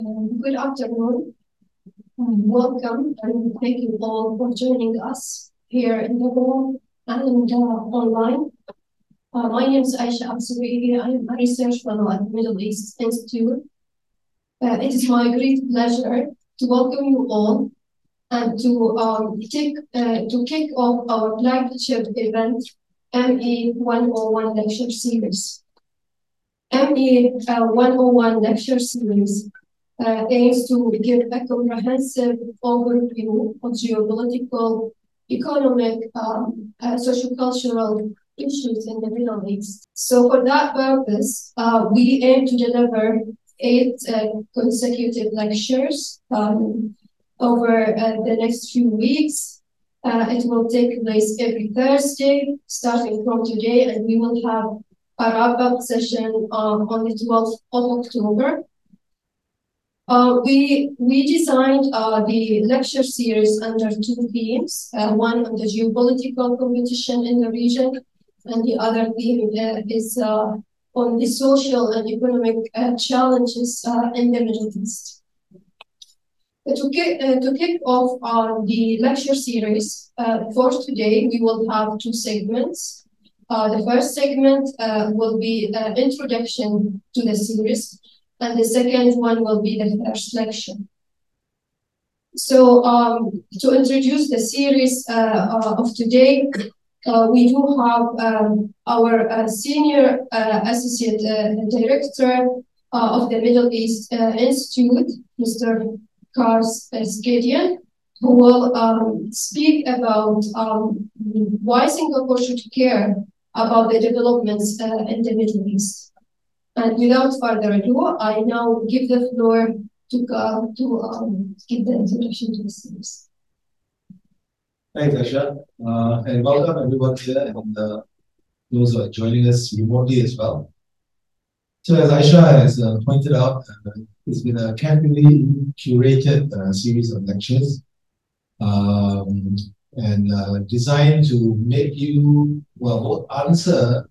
Um, good afternoon. Um, welcome and thank you all for joining us here in the room and uh, online. Uh, my name is Aisha Absouiri. I am a research fellow at the Middle East Institute. Uh, it is my great pleasure to welcome you all and to um, take uh, to kick off our flagship event, ME 101 lecture series. ME uh, 101 lecture series aims to give a comprehensive overview of geopolitical, economic, um, uh, issues in the Middle East. So for that purpose, uh, we aim to deliver eight uh, consecutive lectures um, over uh, the next few weeks. Uh, it will take place every Thursday, starting from today, and we will have a wrap-up session um, on the 12th of October. Uh, we we designed uh, the lecture series under two themes. Uh, one on the geopolitical competition in the region, and the other theme uh, is uh, on the social and economic uh, challenges in the Middle East. To kick, to kick off the lecture series for today, we will have two segments. the first segment will be an introduction to the series, and the second one will be the first lecture. So um, to introduce the series uh, uh, of today, uh, we do have um, our uh, senior uh, associate uh, director of the Middle East Institute, Mr. Carl Skadian, who will um, speak about um, why Singapore should care about the developments in the Middle East. And without further ado, I now give the floor to Carl to um, give the introduction to the series. Thanks, Aisha. Uh, and welcome everyone here and uh, those who are joining us remotely as well. So as Aisha has uh, pointed out, uh, it's been a carefully curated uh, series of lectures um, and uh, designed to make you, well, answer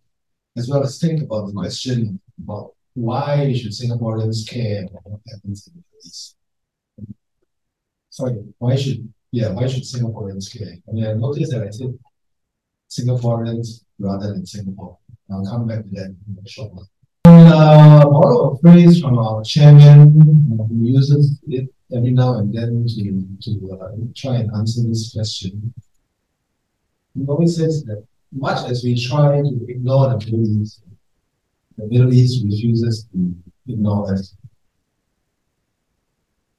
as well as think about the question about why should Singaporeans care about what happens in the Middle East? Sorry, why should yeah, why should Singaporeans care? I mean, I noticed that I said Singaporeans rather than Singapore. I'll come back to that in a short while. Uh, borrow a phrase from our chairman uh, who uses it every now and then to, to uh, try and answer this question. He always says that much as we try to ignore the East, the Middle East refuses to ignore us.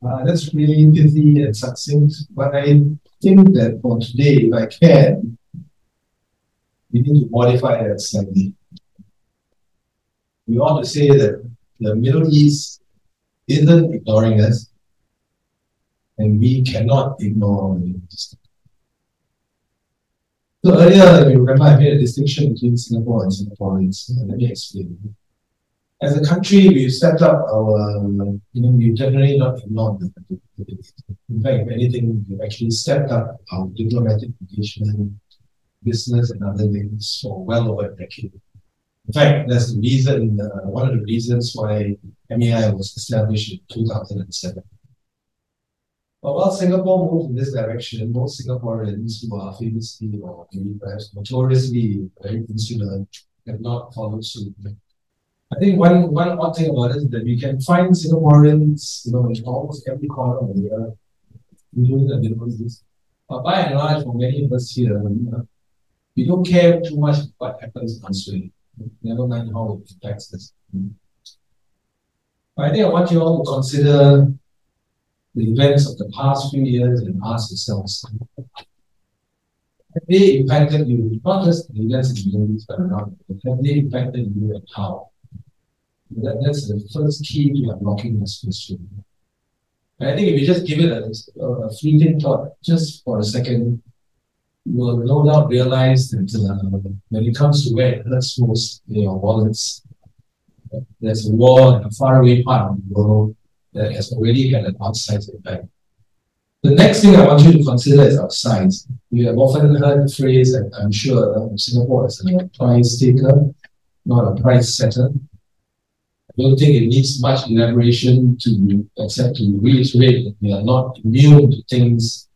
Uh, that's really easy and succinct, but I think that for today, if I can, we need to modify that slightly. We want to say that the Middle East isn't ignoring us, and we cannot ignore the Middle East. So earlier, you remember I made a distinction between Singapore and Singaporeans. Let me explain. As a country, we've stepped up our, you know, we've generally not ignored the In fact, if anything, we've actually stepped up our diplomatic engagement, business, and other things for well over a decade. In fact, that's the reason, uh, one of the reasons why MEI was established in 2007. But while Singapore moves in this direction, most Singaporeans who are famously or maybe perhaps notoriously very insular have not followed suit. I think one one odd thing about it is that you can find Singaporeans, you know, in almost every corner of the earth, including the East. But by and large, for many of us here, you know, we don't care too much what happens in Australia. Never mind how it affects us. But I think I want you all to consider the events of the past few years and ask yourselves, have they impacted you, not just the events in the Middle but around have they impacted you and how? That, that's the first key to unlocking this question. And I think if you just give it a, a fleeting thought, just for a second, you will no doubt realize that uh, when it comes to where it hurts most in your wallets, there's a war in a faraway part of the world that has already had an outsized impact. The next thing I want you to consider is outside. We have often heard the phrase, and I'm sure uh, Singapore is a price taker, not a price setter. I don't think it needs much elaboration to except to reiterate that we are not immune to things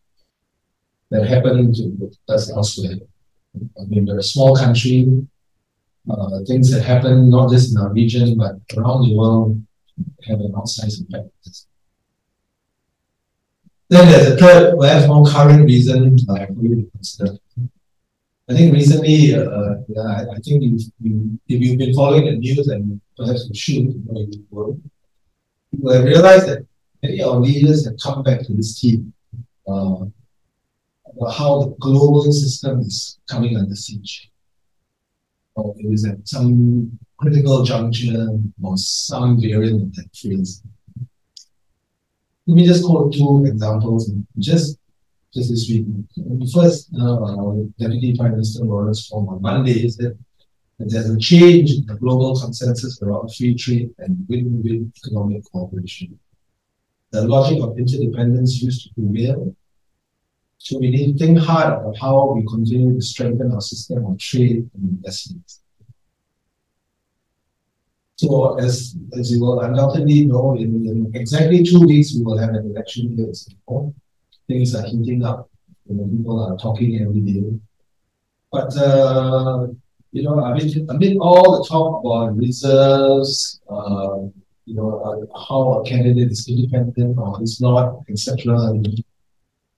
that happen to us elsewhere. I mean, we're a small country. Uh, things that happen not just in our region but around the world have an outsized impact. Then there's a third, perhaps more current reason uh, for you to consider. I think recently, uh, yeah, I, think you, you, if you've been following the news and perhaps you should, you know, you will have realized that many of our leaders have come back to this theme uh, about how the global system is coming under siege. Or it is at some critical juncture or some variant of that phrase. Let me just quote two examples. Just just this week. First, uh, Deputy Prime Minister Lawrence Wong on Monday is that there's a change in the global consensus around free trade and win-win economic cooperation. The logic of interdependence used to prevail. So we need to think hard about how we continue to strengthen our system of trade and investments. So as, as you will undoubtedly know, in, in exactly two weeks, we will have an election here in Singapore. Things are heating up. You know, people are talking every day. But, uh, you know, I mean, amid all the talk about reserves, uh, you know, uh, how a candidate is independent or is not, etc.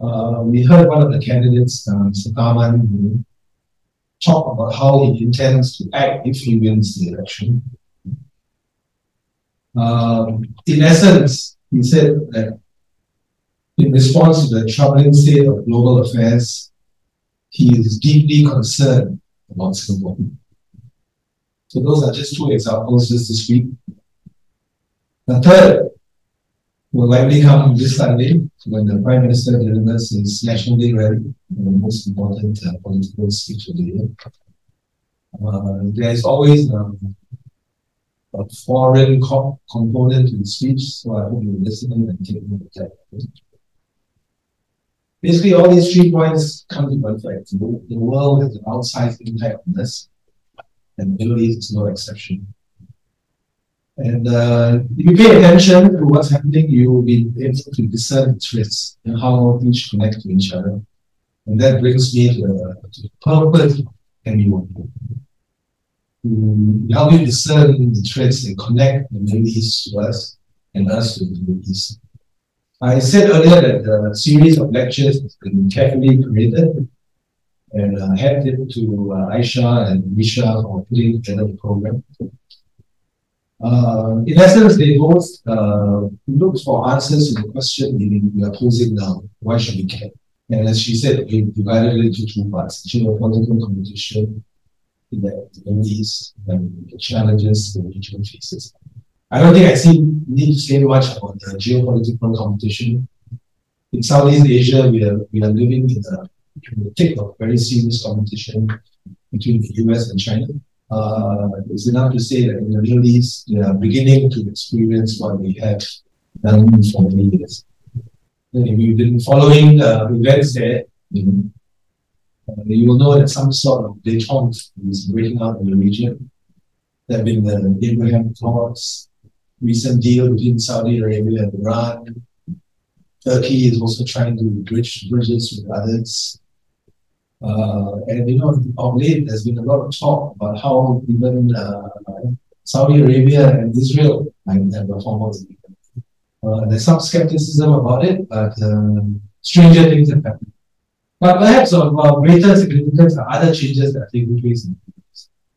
Uh, we heard one of the candidates, uh, Mr. Tharman, talk about how he intends to act if he wins the election. Um, in essence, he said that in response to the troubling state of global affairs, he is deeply concerned about Singapore. So those are just two examples just this week. The third will likely come this Sunday when the Prime Minister delivers his National Day rally, the most important uh, political speech of the year. Uh, there is always um, a foreign co component to the speech, so I hope you listen and take note of that. Basically, all these three points come to effect. The, the world has an outsized impact on this, and Middle East is no exception. And uh, if you pay attention to what's happening, you will be able to discern threats and how each connect to each other. And that brings me to, uh, to the purpose of MU1 to help you discern the threads and connect the Middle to us and us to the Middle. I said earlier that the series of lectures has been carefully created and uh, hand it to uh, Aisha and Misha for putting together the program. Uh, in essence, they both uh, look for answers to the question we are posing now. Why should we care? And as she said, we divided it into two parts, geopolitical competition in the, in these um, challenges the region faces. I don't think I see need to say much about the geopolitical competition. In Southeast Asia, we are we are living in, a, in the thick of very serious competition between the US and China. Uh, it's enough to say that in the Middle East, they are beginning to experience what we have done for many years. And if you've been following uh, events there, you know, uh, you will know that some sort of detente is breaking out in the region. There have been the Abraham talks, recent deal between Saudi Arabia and Iran. Turkey is also trying to bridge bridges with others. Uh, and you know, of late, there's been a lot of talk about how even uh, Saudi Arabia and Israel might have a formal. Uh, there's some skepticism about it, but um, stranger things have happened. But perhaps of uh, greater significance are other changes that are taking place in the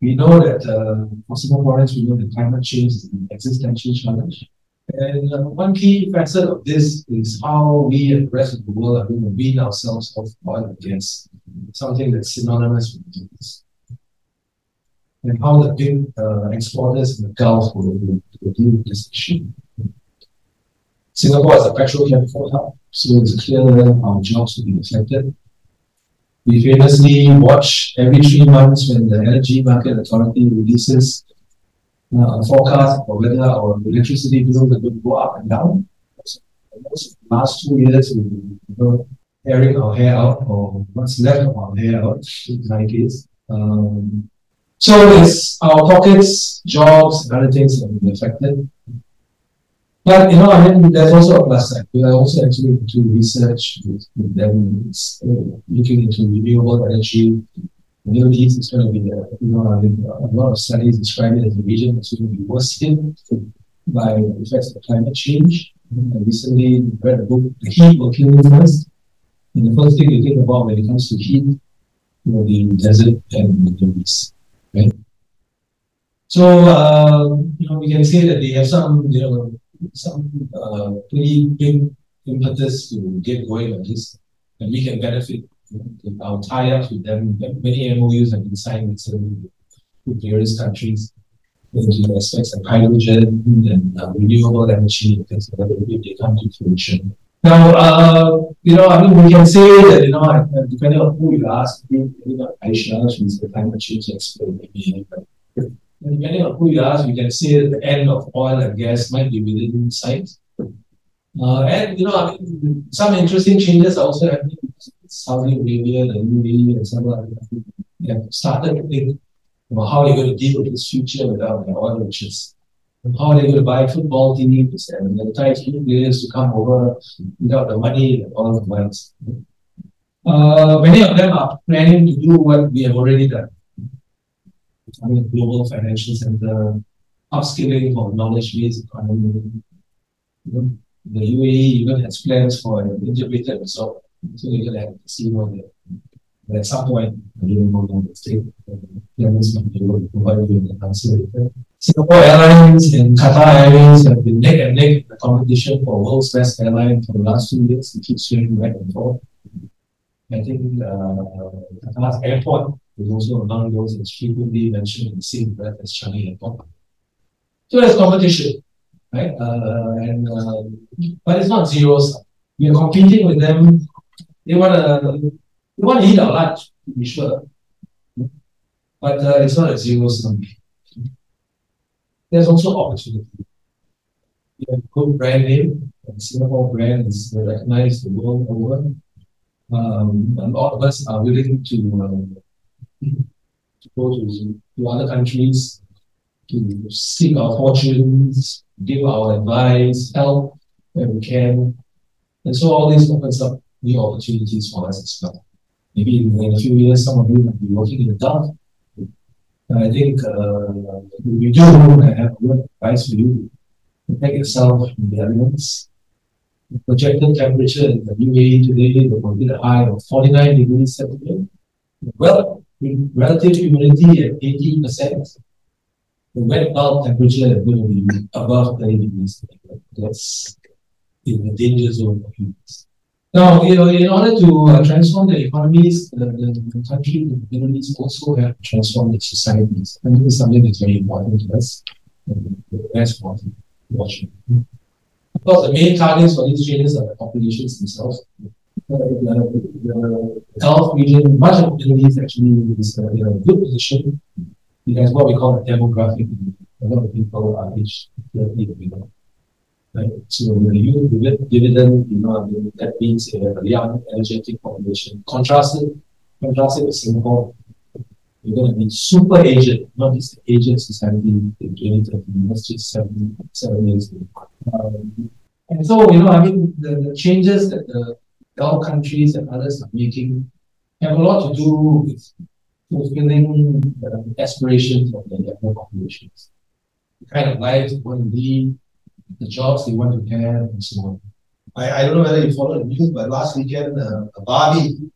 We know that uh, for Singaporeans, we know that climate change is an existential challenge. And uh, one key facet of this is how we and the rest of the world are going to wean ourselves off oil and gas, something that's synonymous with this. And how the big uh, exporters in the Gulf will, will deal with this issue. Singapore is a petrochemical hub, so it's clear that our jobs will be affected. We famously watch every three months when the Energy Market Authority releases uh, forecast for whether our electricity bills are going to go up and down. Most last two years, we were airing our hair out, or what's left of our hair out, in my case. Um, So it's our pockets, jobs, and other things that will be affected. But you know, I mean, there's also a plus side. We are also actually into research with, with them, uh, looking into renewable energy. Middle East is going to be, uh, you know, a lot of studies describe it as a region that's going to be worst hit by the effects of climate change. I recently read a book, The Heat Will Kill You First. And the first thing you think about when it comes to heat, you know, the desert and the Middle East, right? So, uh, you know, we can say that they have some, you know, some uh, pretty big impetus to get going on this, and we can benefit. You know, our tie-ups with them, many MOUs have been signed with, with various countries into aspects of hydrogen and uh, renewable energy and things like that if they come to fruition. Now, uh, you know, I mean, we can say that, you know, depending on who you ask, you know, Aisha, she's the climate change expert, maybe, but depending on who you ask, we can say that the end of oil and gas might be within sight. Uh, and, you know, I mean, some interesting changes also happening in Saudi Arabia, the UAE, and some other countries have started to think about how they're going to deal with this future without their oil riches. How they're going to buy football teams and the entire team players to come over without the money and all the funds. Uh, many of them are planning to do what we have already done I mean, global financial center, upskilling for knowledge-based economy. You know, the UAE even has plans for an integrated resort. So going to have see what they but at some point, I don't know how the state plans might be able to provide you an answer later. Singapore Airlines and Qatar Airways have been neck and neck in the competition for world's best airline for the last few years. It keeps swinging back and forth. I think uh, Qatar's airport is also among those that's frequently mentioned in the same breath as Changi Airport. So there's competition, right? Uh, and uh, but it's not zero sum. We are competing with them. They want to they want to eat our lunch, to be sure. But uh, it's not a zero sum. There's also opportunity. We have good brand name, and Singapore brand is recognized the world over. Um, a lot of us are willing to uh, to go to, to other countries to seek our fortunes, give our advice, help where we can. And so all this opens up new opportunities for us as well. Maybe in a few years, some of you might be working in the dark. I think uh, we do have good advice for you. Protect yourself from the elements. The projected temperature in the UAE today will be a high of 49 degrees centigrade. Well, relative humidity at 80%, the wet bulb temperature is going to be above 30 degrees. That's in the danger zone of humans. Now, you know, in order to uh, transform the economies, the, the, the country, the East also have to transform the societies. And this is something that's very important to us. And the best important watching. Of course, the main targets for these changes are the populations themselves the, Gulf region, much of the Middle actually is uh, in a good position. It has what we call a demographic. A lot of people are aged 30 or below. Right? So when you use dividend, you know, that means a young, energetic population. Contrasted, contrasted with Singapore, you're going to be super aged, not just aged society in 2030, that's just seven, seven years ago. Um, and so, you know, I mean, the, the changes that the Gulf countries and others are making have a lot to do with fulfilling the aspirations of the younger populations. The kind of life they want to lead, the jobs they want to have, and so on. I, I don't know whether you followed the news, but last weekend, uh, Barbie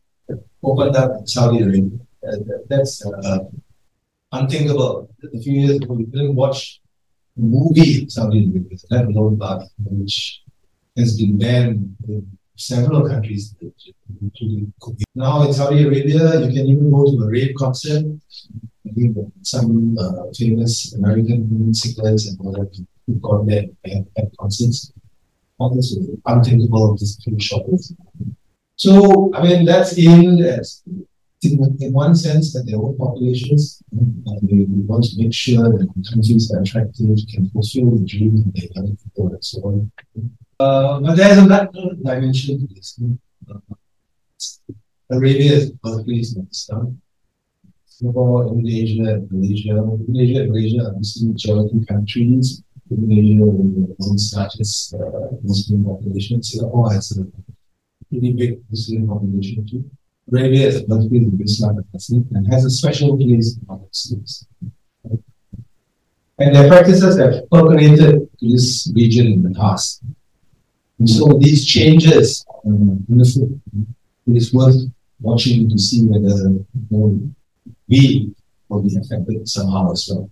opened up in Saudi Arabia. Uh, that's uh, unthinkable. A few years ago, we couldn't watch a movie in Saudi Arabia, let alone Barbie, which has been banned in several countries, including Now in Saudi Arabia, you can even go to a rave concert. Some uh, famous American singers and all that who've gone there and had concerts. All this is unthinkable of this few shoppers. So, I mean, that's aimed at, in, one sense, that their own populations, uh, they want to make sure that countries are attractive, can fulfill the dreams of their young people and so on. Uh, but there's another dimension to this. Uh, Arabia is birthplace of Islam. Singapore, Indonesia, Malaysia. Indonesia and Malaysia are Muslim majority countries. Indonesia is the largest uh, Muslim population. Singapore has a pretty big Muslim population too. Arabia is a birthplace of Islam and has a special place among Muslims. And their practices have percolated to this region in the past. So these changes, um, it is worth watching to see whether we will be affected somehow as well.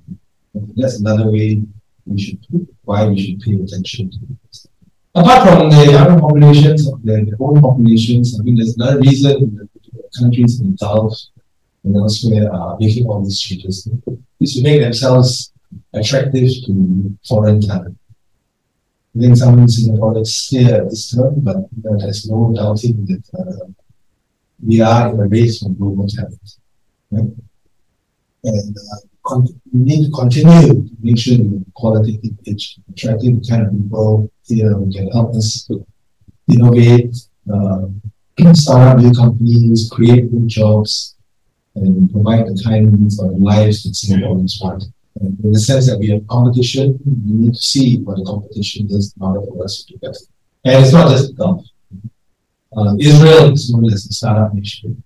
That's another way we should, why we should pay attention to this. Apart from the other populations, their, their own populations, I mean, there's another reason that countries in the Gulf and elsewhere are making all these changes is to make themselves attractive to foreign talent. I think some Singaporeans stare at this term, but there's no doubting that uh, we are in a race for global talent. Right? And uh, we need to continue to make sure the quality edge, attracting the kind of people here who can help us innovate, uh, start up new companies, create new jobs, and provide the kind of lives that Singaporeans want. And in the sense that we have competition, we need to see what the competition does in order for us to do better. And it's not just Gulf. Uh, Israel is known as a startup nation.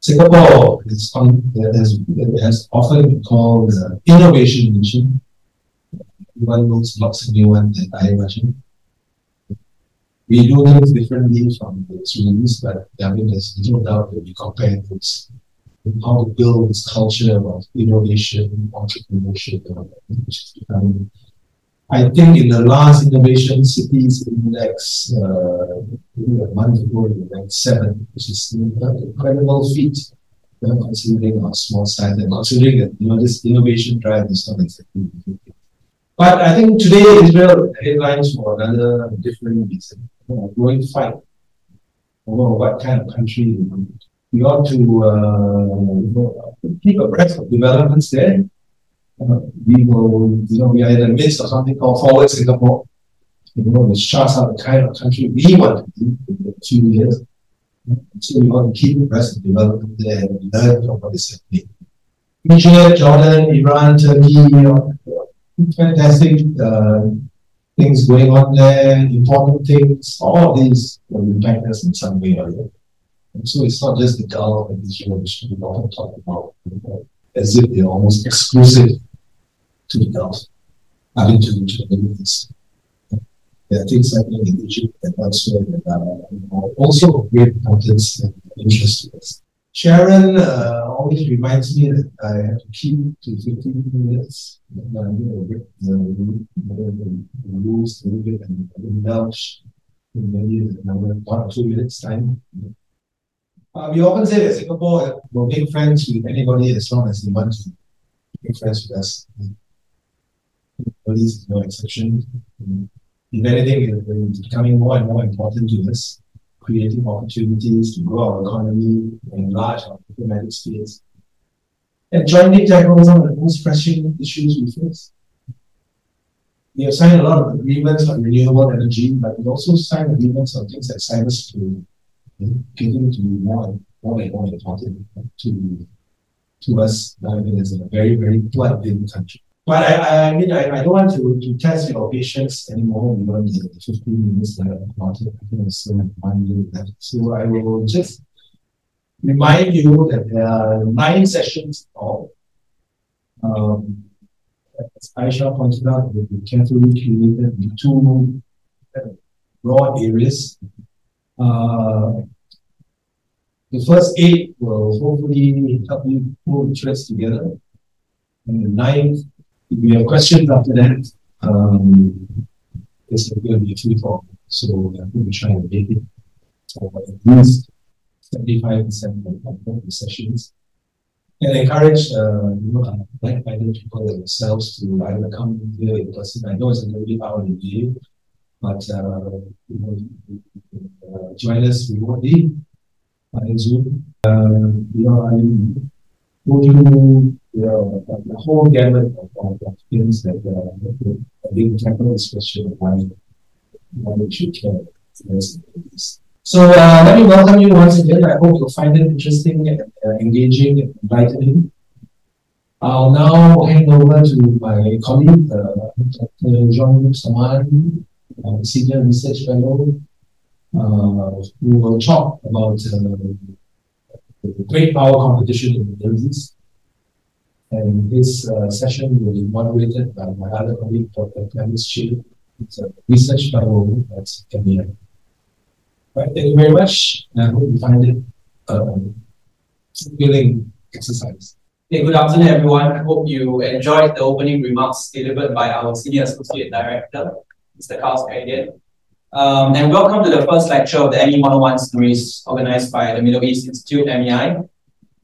Singapore is on, has, has often been called the innovation nation. Everyone knows lots of new ones that I imagine. We do things differently from the Israelis, but I mean, there's no doubt that we compare things how to build this culture of innovation, entrepreneurship, becoming. I think in the last Innovation Cities Index, uh, a month ago, we ranked seven, which is an incredible feat, uh, considering our small size and considering that you know this innovation drive is not exactly. But I think today Israel headlines for another different reason, a growing fight over what kind of country we want we ought to uh, keep abreast of developments there. Uh, we will, you know, we are in the midst of something called Forward Singapore, you know, which charts out the kind of country we want to be in a few years. So we want to keep abreast of development there and learn from what is happening. Egypt, Jordan, Iran, Turkey, you know, fantastic uh, things going on there, important things. All of these will impact us in some way or other. So it's not just the Gulf and Israel which we often talk about as if they're almost exclusive to the Gulf, I mean to, to the Middle. There are things happening in Egypt and elsewhere that are also of great importance and interest to us. Sharon uh, always reminds me that I have to keep to 15 minutes. And, uh, you know, the, the, the, rules a little bit and indulge in maybe another one or two minutes time. Uh, we often say that Singapore will make friends with anybody as long as they want to make friends with us. Police is no exception. If anything, it's becoming more and more important to us, creating opportunities to grow our economy, enlarge our diplomatic space, and jointly tackle some of the most pressing issues we face. We have signed a lot of agreements on renewable energy, but we also signed agreements on things like cybersecurity getting to be more, more and more important to to us I mean, as a very, very blood-thin country. But I, I mean, I, I don't want to, to test your patience anymore beyond the 15 minutes that I've allotted. I think it's still one minute left. So I will just remind you that there are nine sessions of um, as Aisha pointed out, we carefully curated the two broad areas uh, the first eight will hopefully help you pull the threads together. And the ninth, if you have questions after that, um, it's going to be a free talk. So I think we try and make it for at least 75% of the sessions. And encourage uh, you know, like-minded people like yourselves to either come here in person. I know it's a little bit out of the view, but uh, you know, uh, join us remotely on Zoom. Uh, you know, I go through you know, the whole gamut of, of, of things that uh, I think tackle this question of why why we should care. So uh, let me welcome you once again. I hope you'll find it interesting uh, engaging and enlightening. I'll now hand over to my colleague, uh, Dr. Samaan, uh, Senior Research Fellow, uh, who will talk about uh, the great power competition in the Middle East. And this uh, session will be moderated by my other colleague, Dr. Clemens Chay, who's a research fellow at MEI. Right, thank you very much. And I hope you find it um, fulfilling exercise. Hey, good afternoon, everyone. I hope you enjoyed the opening remarks delivered by our Senior Associate Director, Mr. Carl. Um, and welcome to the first lecture of the ME 101 series organized by the Middle East Institute, MEI.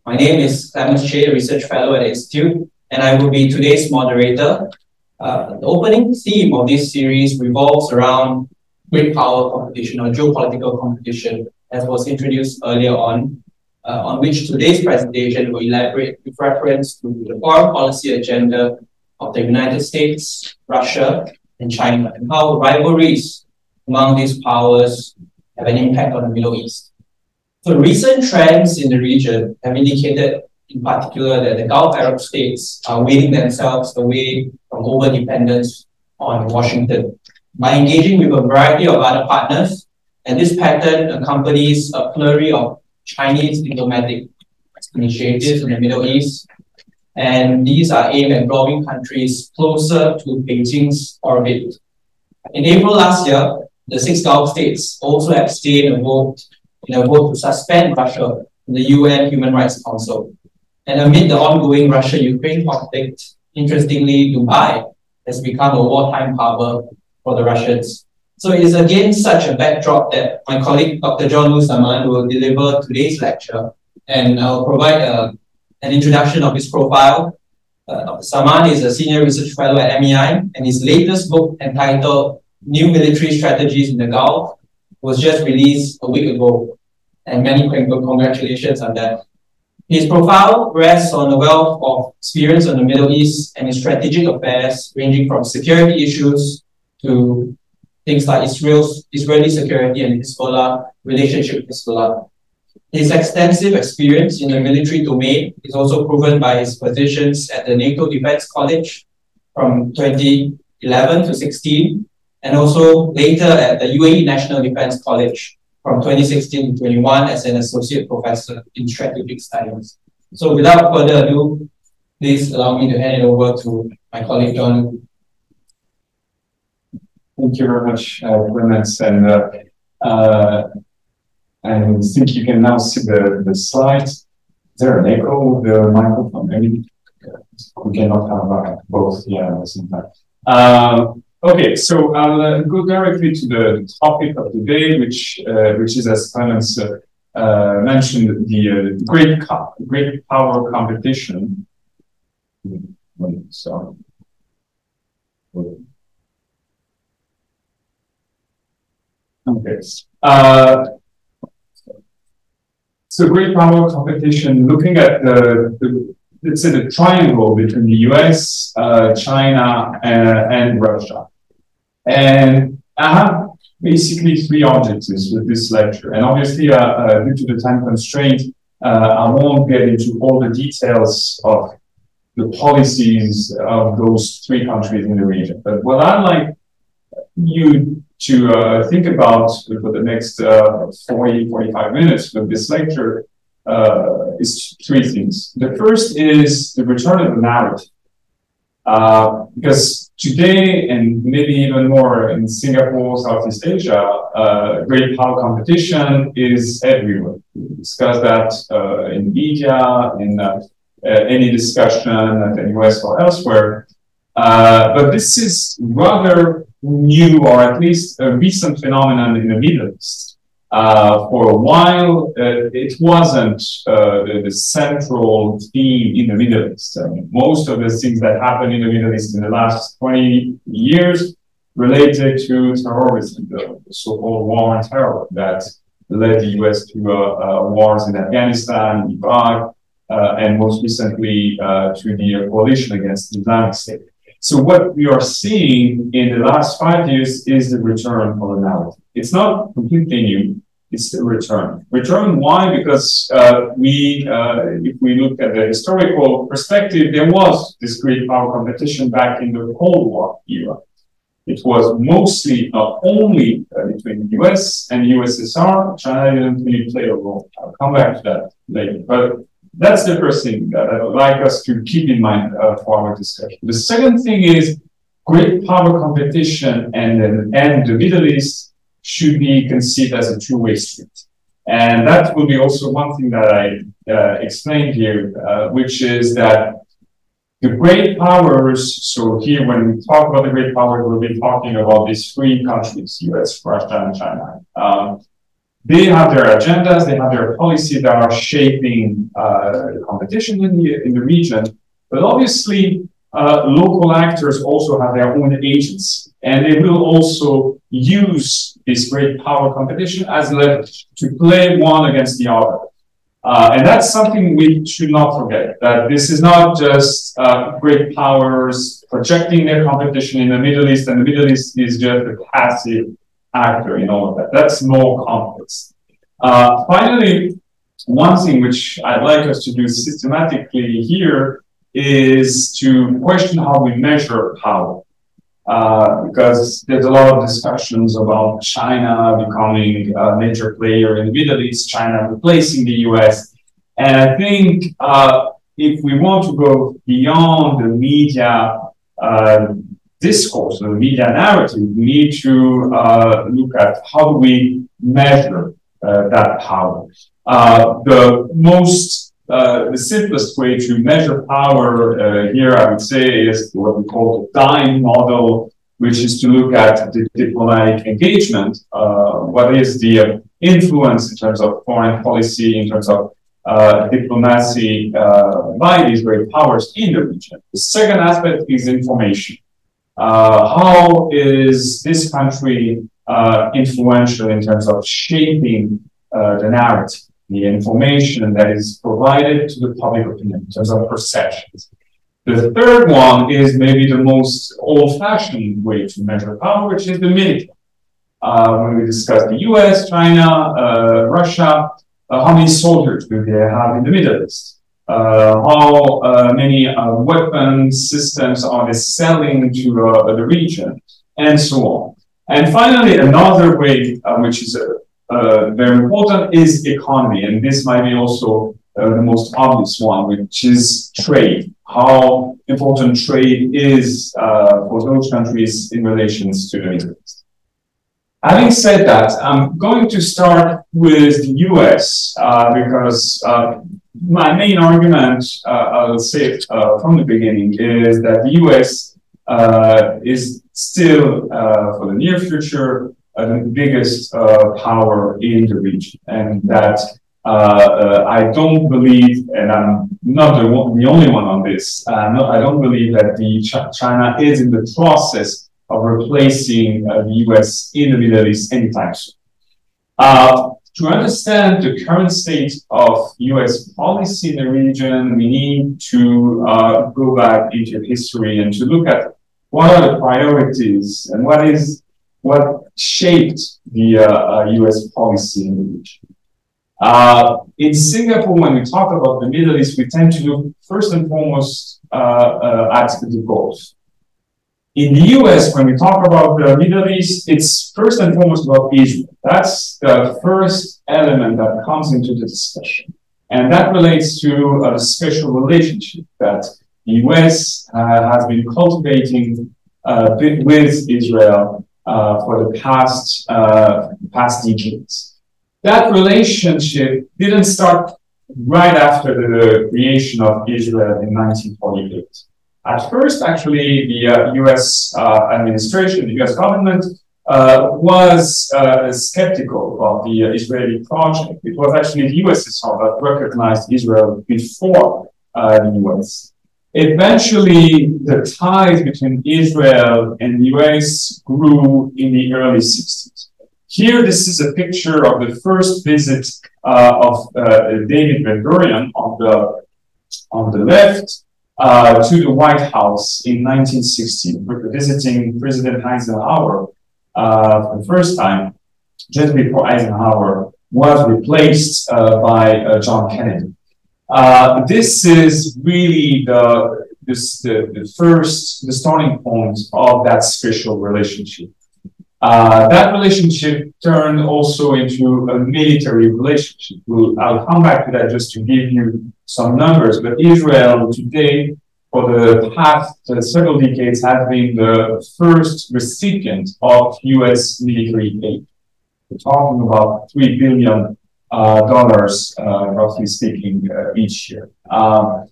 My name is Clemens Chay, a research fellow at the Institute, and I will be today's moderator. Uh, the opening theme of this series revolves around great power competition or geopolitical competition, as was introduced earlier on, uh, on which today's presentation will elaborate with reference to the foreign policy agenda of the United States, Russia, and China, and how rivalries among these powers have an impact on the Middle East. So recent trends in the region have indicated in particular that the Gulf Arab states are weaning themselves away from over-dependence on Washington by engaging with a variety of other partners, and this pattern accompanies a flurry of Chinese diplomatic initiatives in the Middle East, and these are aimed at drawing countries closer to Beijing's orbit. In April last year, the six Gulf states also abstained a vote in a vote to suspend Russia from the UN Human Rights Council. And amid the ongoing Russia-Ukraine conflict, interestingly, Dubai has become a wartime harbor for the Russians. So it is against such a backdrop that my colleague Dr. Jean-Loup Samaan will deliver today's lecture, and I'll provide a, uh, an introduction of his profile. Uh, Dr. Samaan is a senior research fellow at MEI, and his latest book entitled New Military Strategies in the Gulf was just released a week ago, and many congratulations on that. His profile rests on a wealth of experience on the Middle East and in strategic affairs, ranging from security issues to things like Israel's Israeli security and Hezbollah relationship with Hezbollah. His extensive experience in the military domain is also proven by his positions at the NATO Defense College from 2011 to 16, and also later at the UAE National Defense College from 2016 to 21 as an associate professor in strategic studies. So without further ado, please allow me to hand it over to my colleague John Thank you very much, uh, Clemens. And uh, uh, I think you can now see the, the slides. Is there an echo of the microphone? Maybe we cannot have uh, both yeah, the same time. Uh, okay, so I'll uh, go directly to the topic of the day, which uh, which is, as Clemens uh, uh, mentioned, the uh, great great power competition. So, Okay. So great power competition, looking at the, the let's say the triangle between the US, uh, China, uh, and Russia. And I have basically three objectives with this lecture. And obviously, uh, uh due to the time constraint, uh, I won't get into all the details of the policies of those three countries in the region. But what I'd like you to uh, think about for the next uh, 40, 45 minutes of this lecture uh, is three things. The first is the return of the narrative. Uh, because today, and maybe even more in Singapore, Southeast Asia, uh, great power competition is everywhere. We discuss that uh, in media, in any discussion at the US or elsewhere. but this is rather new or at least a recent phenomenon in the Middle East. Uh, for a while, uh, it wasn't uh, the, the, central theme in the Middle East. I mean, most of the things that happened in the Middle East in the last 20 years related to terrorism, the, so-called war on terror that led the US to uh, uh, wars in Afghanistan, Iraq, uh, and most recently to the coalition against the Islamic State. So what we are seeing in the last five years is the return narrative. It's not completely new. it's the return. Return, why? Because uh, we, uh, if we look at the historical perspective, there was this great power competition back in the Cold War era. It was mostly not only uh, between the US and USSR. China didn't really play a role. I'll come back to that later. But that's the first thing that I would like us to keep in mind uh, for our discussion. The second thing is great power competition and, and the Middle East should be conceived as a two-way street. And that will be also one thing that I uh, explained here, uh, which is that the great powers, so here when we talk about the great powers, we'll be talking about these three countries, US, Russia, and China. Um, they have their agendas, they have their policies that are shaping uh, competition in the, in the region. But obviously, uh, local actors also have their own agency, and they will also use this great power competition as leverage to play one against the other. Uh, and that's something we should not forget, that this is not just uh, great powers projecting their competition in the Middle East, and the Middle East is just a passive actor in all of that. That's more complex. Uh, finally, one thing which I'd like us to do systematically here is to question how we measure power. Uh, because there's a lot of discussions about China becoming a major player in the Middle East, China replacing the US. And I think uh, if we want to go beyond the media uh, discourse, the media narrative, we need to uh, look at how do we measure uh, that power. Uh, the most, uh, the simplest way to measure power uh, here, I would say, is what we call the DIME model, which is to look at the diplomatic engagement. Uh, what is the influence in terms of foreign policy, in terms of uh, diplomacy uh, by these great powers in the region. The second aspect is information. Uh, how is this country uh, influential in terms of shaping uh, the narrative, the information that is provided to the public opinion in terms of perceptions? The third one is maybe the most old-fashioned way to measure power, which is the military. Uh, when we discuss the US, China, uh, Russia, uh, how many soldiers do they have in the Middle East? Uh, how uh, many uh, weapon systems are they selling to the region, and so on. And finally, another way, which is very important, is economy. And this might be also the most obvious one, which is trade. How important trade is for those countries in relations to the Middle East. Having said that, I'm going to start with the US uh, because uh, my main argument, uh, I'll say it uh, from the beginning, is that the US uh, is still, uh, for the near future, the biggest power in the region. And that I don't believe, and I'm not the, one, the only one on this, I don't believe that the Ch China is in the process of replacing uh, the US in the Middle East anytime soon. Uh, to understand the current state of US policy in the region, we need to uh, go back into history and to look at what are the priorities and what is what shaped the uh, US uh, policy in the region. Uh, in Singapore, when we talk about the Middle East, we tend to look first and foremost uh, at the Gulf. In the US, when we talk about the Middle East, it's first and foremost about Israel. That's the first element that comes into the discussion. And that relates to a special relationship that the US uh, has been cultivating uh, with Israel uh, for the past, uh, past decades. That relationship didn't start right after the creation of Israel in 1948. At first, actually, the uh, US uh, administration, the US government, uh, was uh, skeptical about the uh, Israeli project. It was actually the USSR that recognized Israel before uh, the US. Eventually, the ties between Israel and the US grew in the early 60s. Here, this is a picture of the first visit of David Ben Gurion on the, on the left, uh, to the White House in 1960, visiting President Eisenhower uh, for the first time, just before Eisenhower was replaced uh, by uh, John Kennedy. Uh, this is really the, this, the, the first, the starting point of that special relationship. Uh, that relationship turned also into a military relationship. We'll, I'll come back to that just to give you some numbers, but Israel today, for the past uh, several decades, has been the first recipient of US military aid. We're talking about 3 billion, uh, dollars, uh, roughly speaking, uh, each year. Um,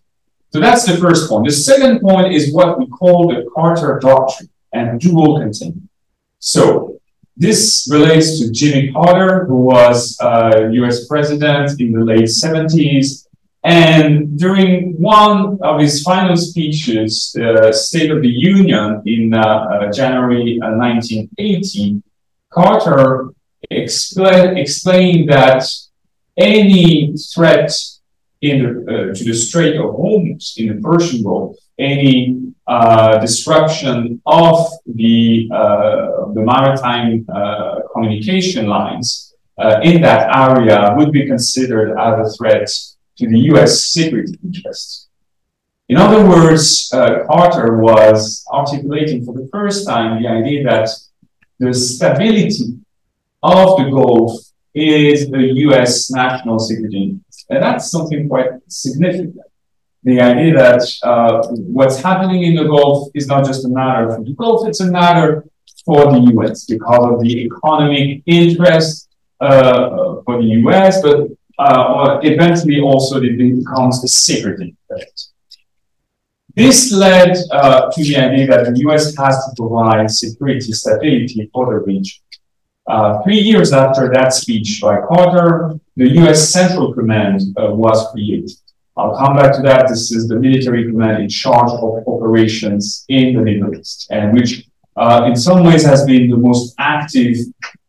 so that's the first point. The second point is what we call the Carter Doctrine and dual containment. So this relates to Jimmy Carter, who was uh, US president in the late 70s. And during one of his final speeches, the State of the Union in uh, uh, January 1980, uh, Carter expl explained that any threat the, uh, to the Strait of Hormuz in the Persian Gulf, any uh, disruption of the, uh, the maritime uh, communication lines uh, in that area would be considered as a threat to the US security interests. In other words, Carter was articulating for the first time the idea that the stability of the Gulf is the US national security. And that's something quite significant. The idea that uh, what's happening in the Gulf is not just a matter for the Gulf, it's a matter for the US because of the economic interest uh, for the US, but uh, eventually also it becomes a security threat. This led uh, to the idea that the US has to provide security stability for the region. Uh, three years after that speech by Carter, the US Central Command uh, was created. I'll come back to that. This is the military command in charge of operations in the Middle East, and which uh, in some ways has been the most active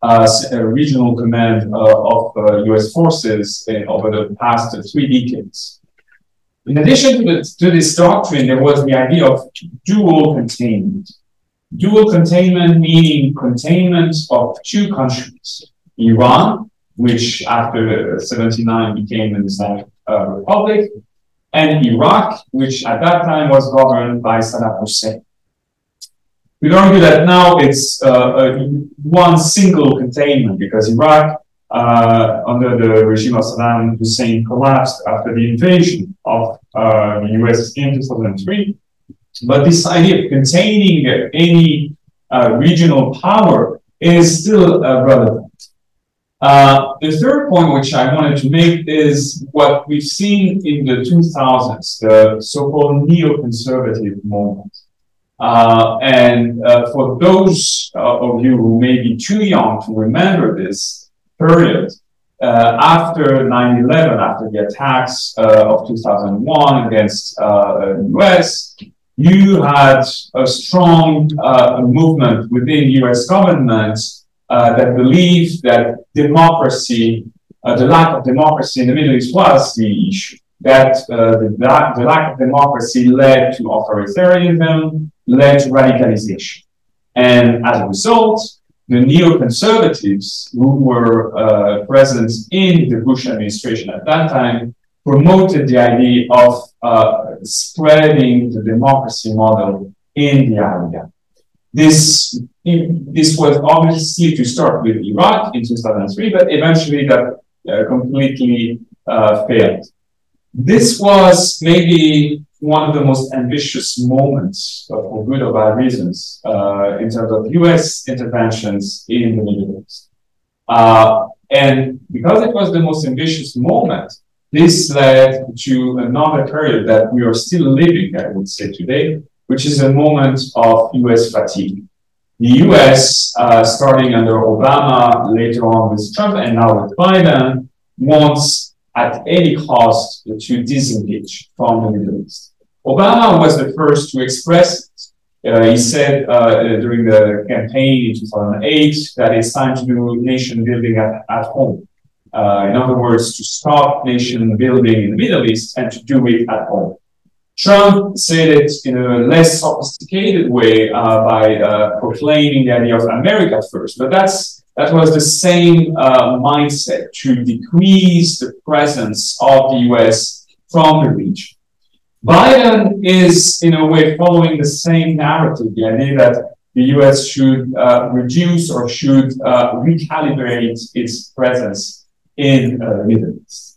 uh, uh, regional command uh, of US forces over the past three decades. In addition to, the, to this doctrine, there was the idea of dual containment. Dual containment meaning containment of two countries, Iran, which after 79 became an Islamic uh, republic, and Iraq, which at that time was governed by Saddam Hussein. We'd argue that now it's uh, one single containment because Iraq, uh, under the regime of Saddam Hussein, collapsed after the invasion of uh, the US in 2003. But this idea of containing any uh, regional power is still uh, relevant. Uh, the third point which I wanted to make is what we've seen in the 2000s, the so-called neoconservative movement. Uh, and uh, for those uh, of you who may be too young to remember this period, uh, after 9-11, after the attacks uh, of 2001 against the US, you had a strong movement within US government uh, that believed that democracy, uh, the lack of democracy in the Middle East was the issue. That uh, the, the, lack of democracy led to authoritarianism, led to radicalization. And as a result, the neoconservatives who were uh, present in the Bush administration at that time promoted the idea of uh, spreading the democracy model in the area. This, this was obviously to start with Iraq in 2003, but eventually that uh, completely uh, failed. This was maybe one of the most ambitious moments, for good or bad reasons, uh, in terms of US interventions in the Middle East. Uh, and because it was the most ambitious moment, this led to another period that we are still living, I would say today, which is a moment of US fatigue. The US, uh, starting under Obama, later on with Trump, and now with Biden, wants at any cost to disengage from the Middle East. Obama was the first to express it. Uh, he said uh, during the campaign in 2008 that it's time to do nation building at, at home. Uh, in other words, to stop nation building in the Middle East and to do it at home. Trump said it in a less sophisticated way uh, by uh, proclaiming the idea of America first, but that's that was the same uh, mindset to decrease the presence of the US from the region. Biden is, in a way, following the same narrative, the idea that the US should uh, reduce or should uh, recalibrate its presence in uh, the Middle East.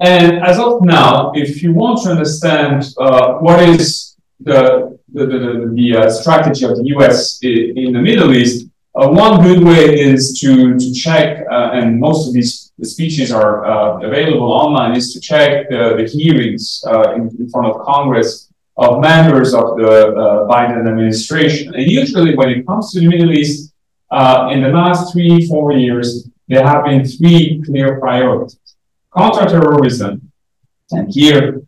And as of now, if you want to understand uh, what is the, the, the, the uh, strategy of the US in, in the Middle East, uh, one good way is to, to check, uh, and most of these speeches are uh, available online, is to check the, the hearings uh, in, in, front of Congress of members of the uh, Biden administration. And usually, when it comes to the Middle East, uh, in the last three, four years, there have been three clear priorities counterterrorism. And here,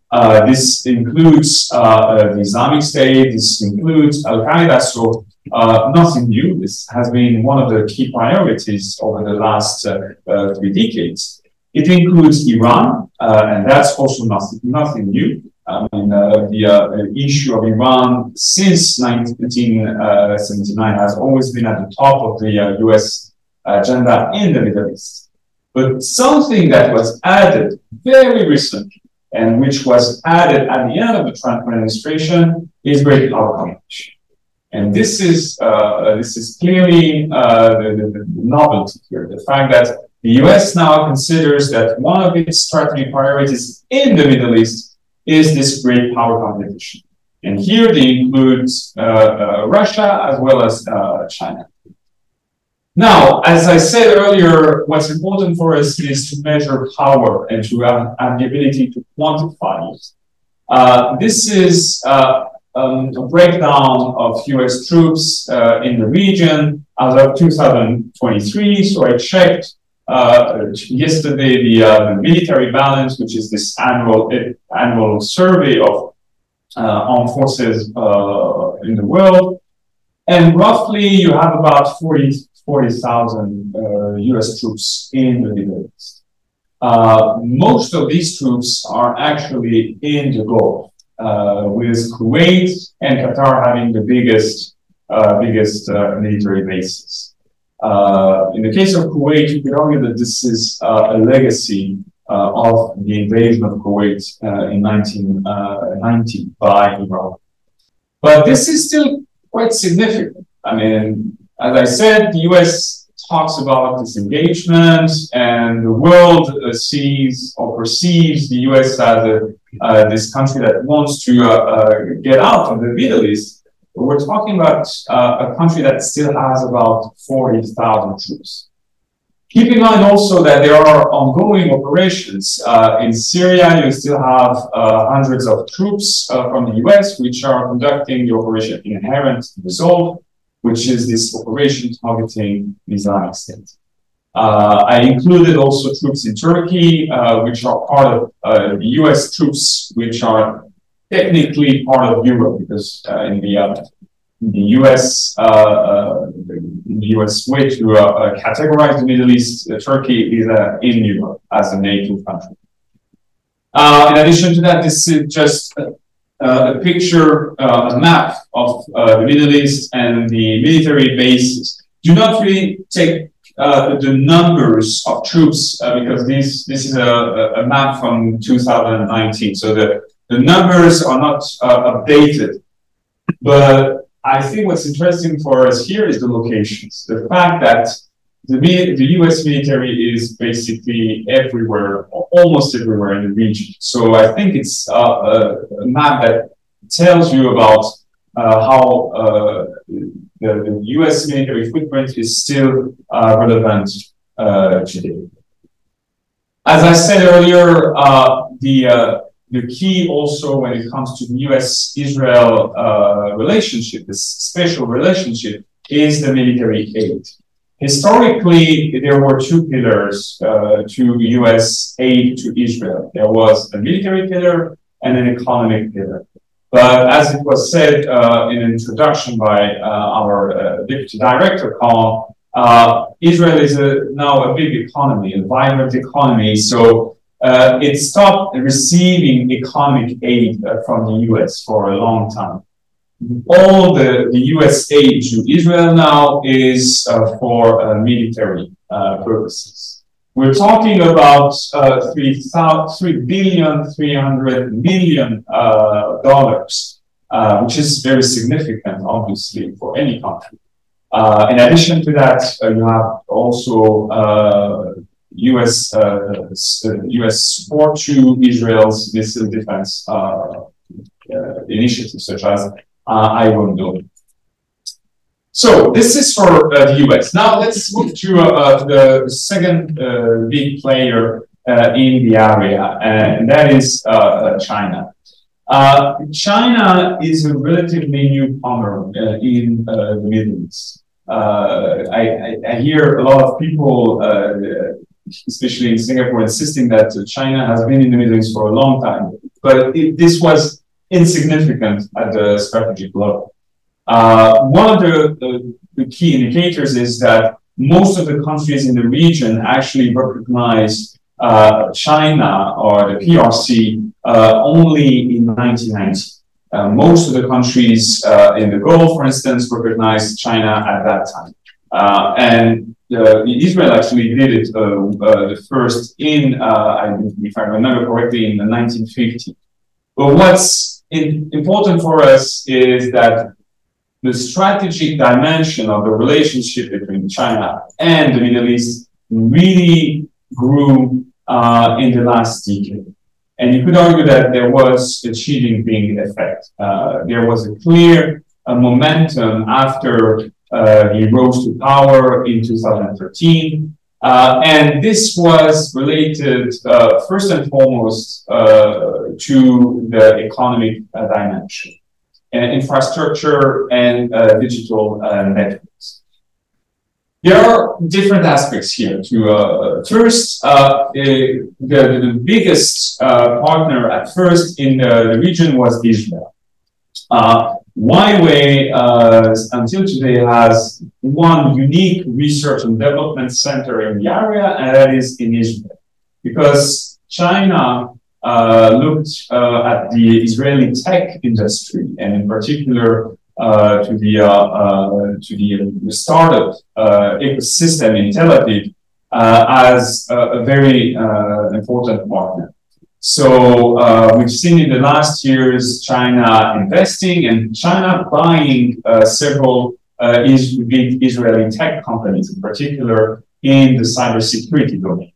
this includes the Islamic State, this includes Al Qaeda. So, uh, nothing new. This has been one of the key priorities over the last uh, uh, three decades. It includes Iran, uh, and that's also nothing, nothing new. I mean, uh, the uh, issue of Iran since 1979 has always been at the top of the US agenda in the Middle East. But something that was added very recently, and which was added at the end of the Trump administration, is great power competition. And this is uh, this is clearly uh, the, the, the, novelty here. The fact that the U.S. now considers that one of its strategic priorities in the Middle East is this great power competition, and here they include uh, uh Russia as well as uh, China. Now, as I said earlier, what's important for us is to measure power and to have, have the ability to quantify it. Uh, this is um, a breakdown of US troops uh, in the region as of 2023. So I checked uh, yesterday the, uh, the, military balance, which is this annual annual survey of uh, armed forces uh, in the world. And roughly you have about 40 40,000 US uh, troops in the Middle East. most of these troops are actually in the Gulf uh, with Kuwait and Qatar having the biggest uh, biggest uh, military bases. Uh, in the case of Kuwait, you could argue that this is uh, a legacy uh, of the invasion of Kuwait in 1990 by Iran. But this is still quite significant. I mean, as I said, the US talks about disengagement, and the world sees or perceives the US as a uh, this country that wants to uh, uh, get out of the Middle East, we're talking about uh, a country that still has about 40,000 troops. Keep in mind also that there are ongoing operations. Uh, in Syria, you still have uh, hundreds of troops from the US, which are conducting the operation Inherent Resolve, which is this operation targeting Islamic State. Uh, I included also troops in Turkey, uh, which are part of uh, US troops, which are technically part of Europe because uh, in the uh, the US uh, the US way to categorize the Middle East, Turkey is in Europe as a NATO country. in addition to that, this is just a picture, a map of the Middle East and the military bases. Do not really take uh, the numbers of troops, uh, because this this is a, a, map from 2019, so the, the numbers are not uh, updated. But I think what's interesting for us here is the locations. The fact that the, the US military is basically everywhere, almost everywhere in the region. So I think it's a, a map that tells you about uh, how uh, the, the, US military footprint is still uh, relevant today. As I said earlier, the the key also when it comes to the US-Israel uh, relationship, this special relationship, is the military aid. Historically, there were two pillars uh, to US aid to Israel. There was a military pillar and an economic pillar. But as it was said uh, in an introduction by uh, our uh, deputy director, Carl, uh, Israel is a, now a big economy, a vibrant economy. So uh, it stopped receiving economic aid from the US for a long time. All the, the US aid to Israel now is uh, for uh, military uh, purposes. We're talking about uh, 3, 3 billion, 300 million uh, dollars, uh, which is very significant, obviously, for any country. Uh, in addition to that, you have also US, US support to Israel's missile defense initiatives, such as uh, Iron Dome. So this is for uh, the US. Now let's move to uh, the second uh, big player uh, in the area, and that is uh, China. China is a relatively newcomer in the Middle East. I, I, I, hear a lot of people, especially in Singapore, insisting that China has been in the Middle East for a long time. But it, this was insignificant at the strategic level. Uh, one of the, the, the, key indicators is that most of the countries in the region actually recognize uh, China or the PRC uh, only in 1990. Uh, most of the countries uh, in the Gulf, for instance, recognized China at that time. Uh, and Israel actually did it the first in, if I remember correctly, in the 1950s. But what's important for us is that the strategic dimension of the relationship between China and the Middle East really grew uh, in the last decade. And you could argue that there was a Xi effect. Uh, there was a clear uh, momentum after uh, he rose to power in 2013. Uh, and this was related uh, first and foremost uh, to the economic uh, dimension, and infrastructure and uh, digital uh, networks. There are different aspects here. To first, the, the biggest partner at first in the, the region was Israel. Huawei, uh, until today, has one unique research and development center in the area, and that is in Israel. Because China uh, looked uh, at the Israeli tech industry, and in particular uh, to the uh, uh, to the, startup ecosystem in Tel Aviv as a very important partner. So uh, we've seen in the last years China investing and China buying uh, several uh, big Israeli tech companies, in particular in the cybersecurity domain.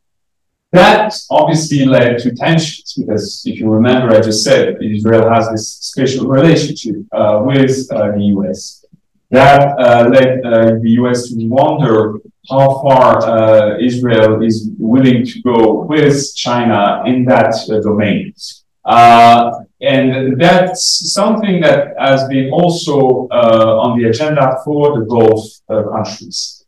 That obviously led to tensions because if you remember, I just said Israel has this special relationship uh, with uh, the US. That uh, led the US to wonder how far uh, Israel is willing to go with China in that uh, domain. Uh, and that's something that has been also uh, on the agenda for the Gulf uh, countries.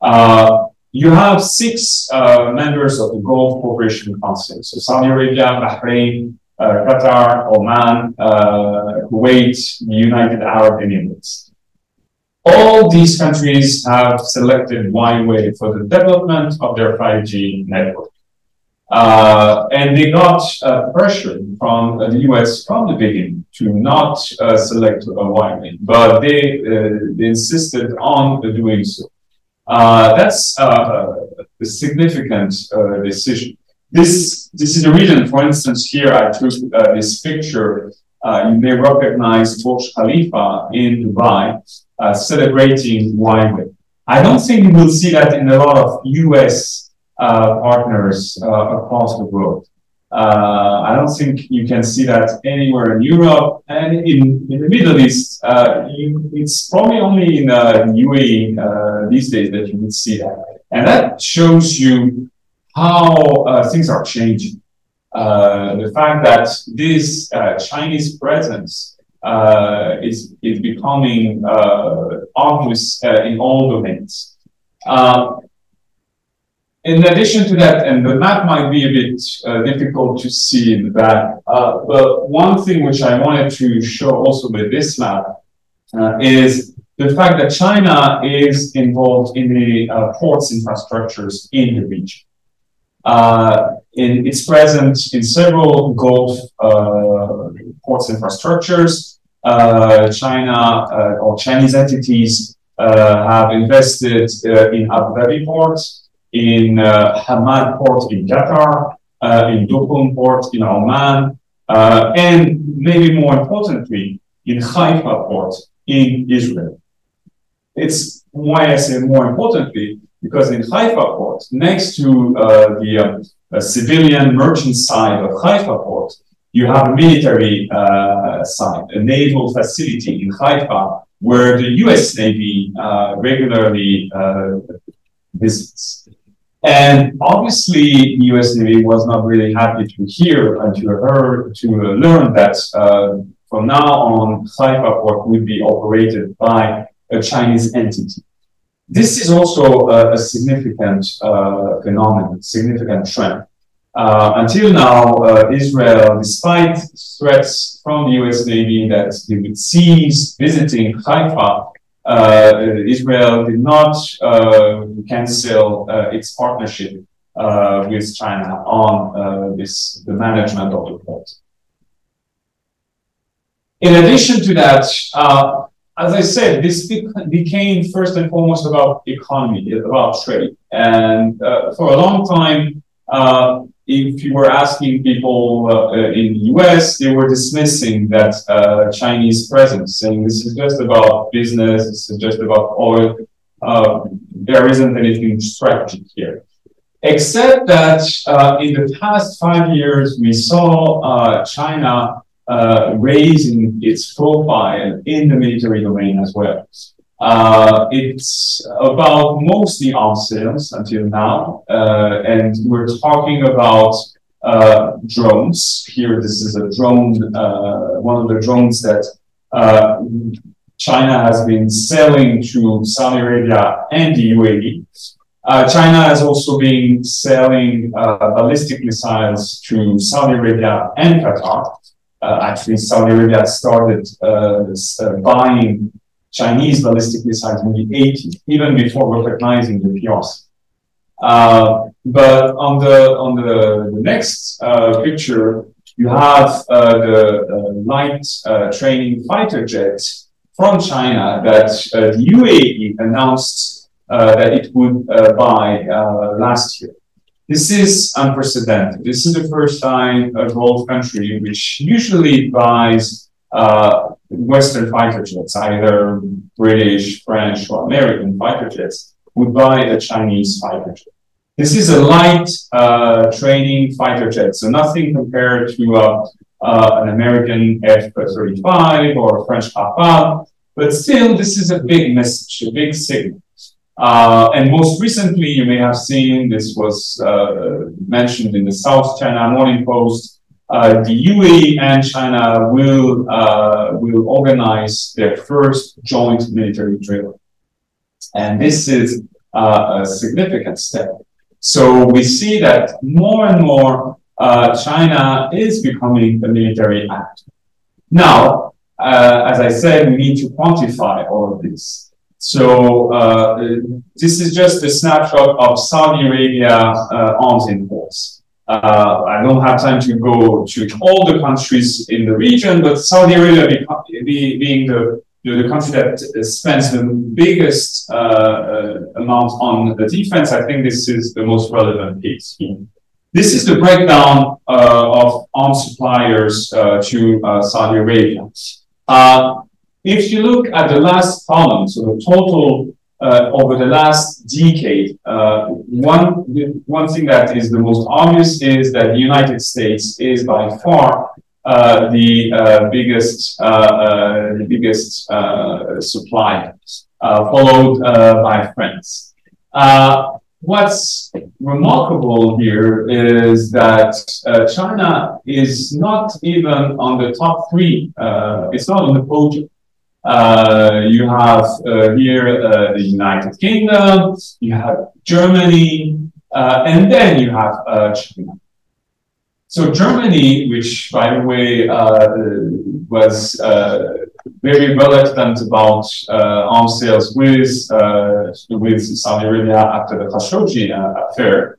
Uh, you have six members of the Gulf Cooperation Council. So Saudi Arabia, Bahrain, Qatar, Oman, Kuwait, the United Arab Emirates. All these countries have selected Huawei for the development of their 5G network. Uh, and they got uh, pressure from the US from the beginning to not uh, select Huawei, but they, uh, they, insisted on doing so. Uh, that's uh, a significant decision. This, this is the reason, for instance, here I took this picture. you may recognize Burj Khalifa in Dubai uh, celebrating Huawei. I don't think you will see that in a lot of US uh, partners uh, across the world. Uh, I don't think you can see that anywhere in Europe and in, in the Middle East. Uh, you, it's probably only in uh, UAE these days that you would see that. And that shows you how things are changing. the fact that this Chinese presence uh, is, is becoming uh, obvious uh, in all domains. in addition to that, and the map might be a bit difficult to see in the back, but one thing which I wanted to show also with this map is the fact that China is involved in the uh, ports infrastructures in the region. Uh, in, it's present in several Gulf uh, ports infrastructures. uh, China uh, or Chinese entities uh, have invested in Abu Dhabi port, in Hamad port in Qatar, in Duqm port in Oman, and maybe more importantly, in Haifa port in Israel. It's why I say more importantly, because in Haifa port, next to the uh, civilian merchant side of Haifa port, you have a military uh, site, a naval facility in Haifa, where the US Navy uh, regularly uh, visits. And obviously, the US Navy was not really happy to hear and to hear, to learn that uh, from now on, Haifa port would be operated by a Chinese entity. This is also a, a significant uh, phenomenon, significant trend. Uh, until now, uh, Israel, despite threats from the US Navy that they would cease visiting Haifa, uh, Israel did not uh, cancel uh, its partnership with China on this, the management of the port. In addition to that, as I said, this became first and foremost about economy, about trade. And uh, for a long time, uh, if you were asking people uh, in the US, they were dismissing that uh, Chinese presence, saying this is just about business, this is just about oil. Uh, there isn't anything strategic here. Except that uh, in the past five years, we saw China uh, raising its profile in the military domain as well. Uh, it's about mostly arms sales until now, uh, and we're talking about uh, drones. Here, this is a drone, uh, one of the drones that uh, China has been selling to Saudi Arabia and the UAE. China has also been selling ballistic missiles to Saudi Arabia and Qatar uh, actually Saudi Arabia started uh, uh, buying Chinese ballistic missiles in the 80s, even before recognizing the PRC. Uh, but on the on the, the next uh, picture, you have uh, the light training fighter jet from China that the UAE announced that it would buy last year. This is unprecedented. This is the first time a Gulf country, which usually buys uh, Western fighter jets, either British, French, or American fighter jets, would buy a Chinese fighter jet. This is a light uh, training fighter jet, so nothing compared to uh, uh an American F-35 or a French Rafale, but still, this is a big message, a big signal. Uh, and most recently, you may have seen this was uh, mentioned in the South China Morning Post. Uh, the UAE and China will uh, will organize their first joint military drill, and this is uh, a significant step. So we see that more and more uh, China is becoming a military actor. Now, as I said, we need to quantify all of this. So uh, this is just a snapshot of Saudi Arabia uh, arms imports. Uh, I don't have time to go to all the countries in the region, but Saudi Arabia be, being the, the country that spends the biggest uh, uh, amount on the defense, I think this is the most relevant piece. This is the breakdown uh, of arms suppliers to Saudi Arabia. If you look at the last column, so the total uh, over the last decade, uh, one, one thing that is the most obvious is that the United States is by far uh, the uh, biggest, uh, uh, the biggest supplier, followed by France. What's remarkable here is that China is not even on the top three. it's not on the podium uh, you have uh, here uh, the United Kingdom, you have Germany, uh, and then you have uh, China. So Germany, which by the way was very reluctant about arms sales with with Saudi Arabia after the Khashoggi affair,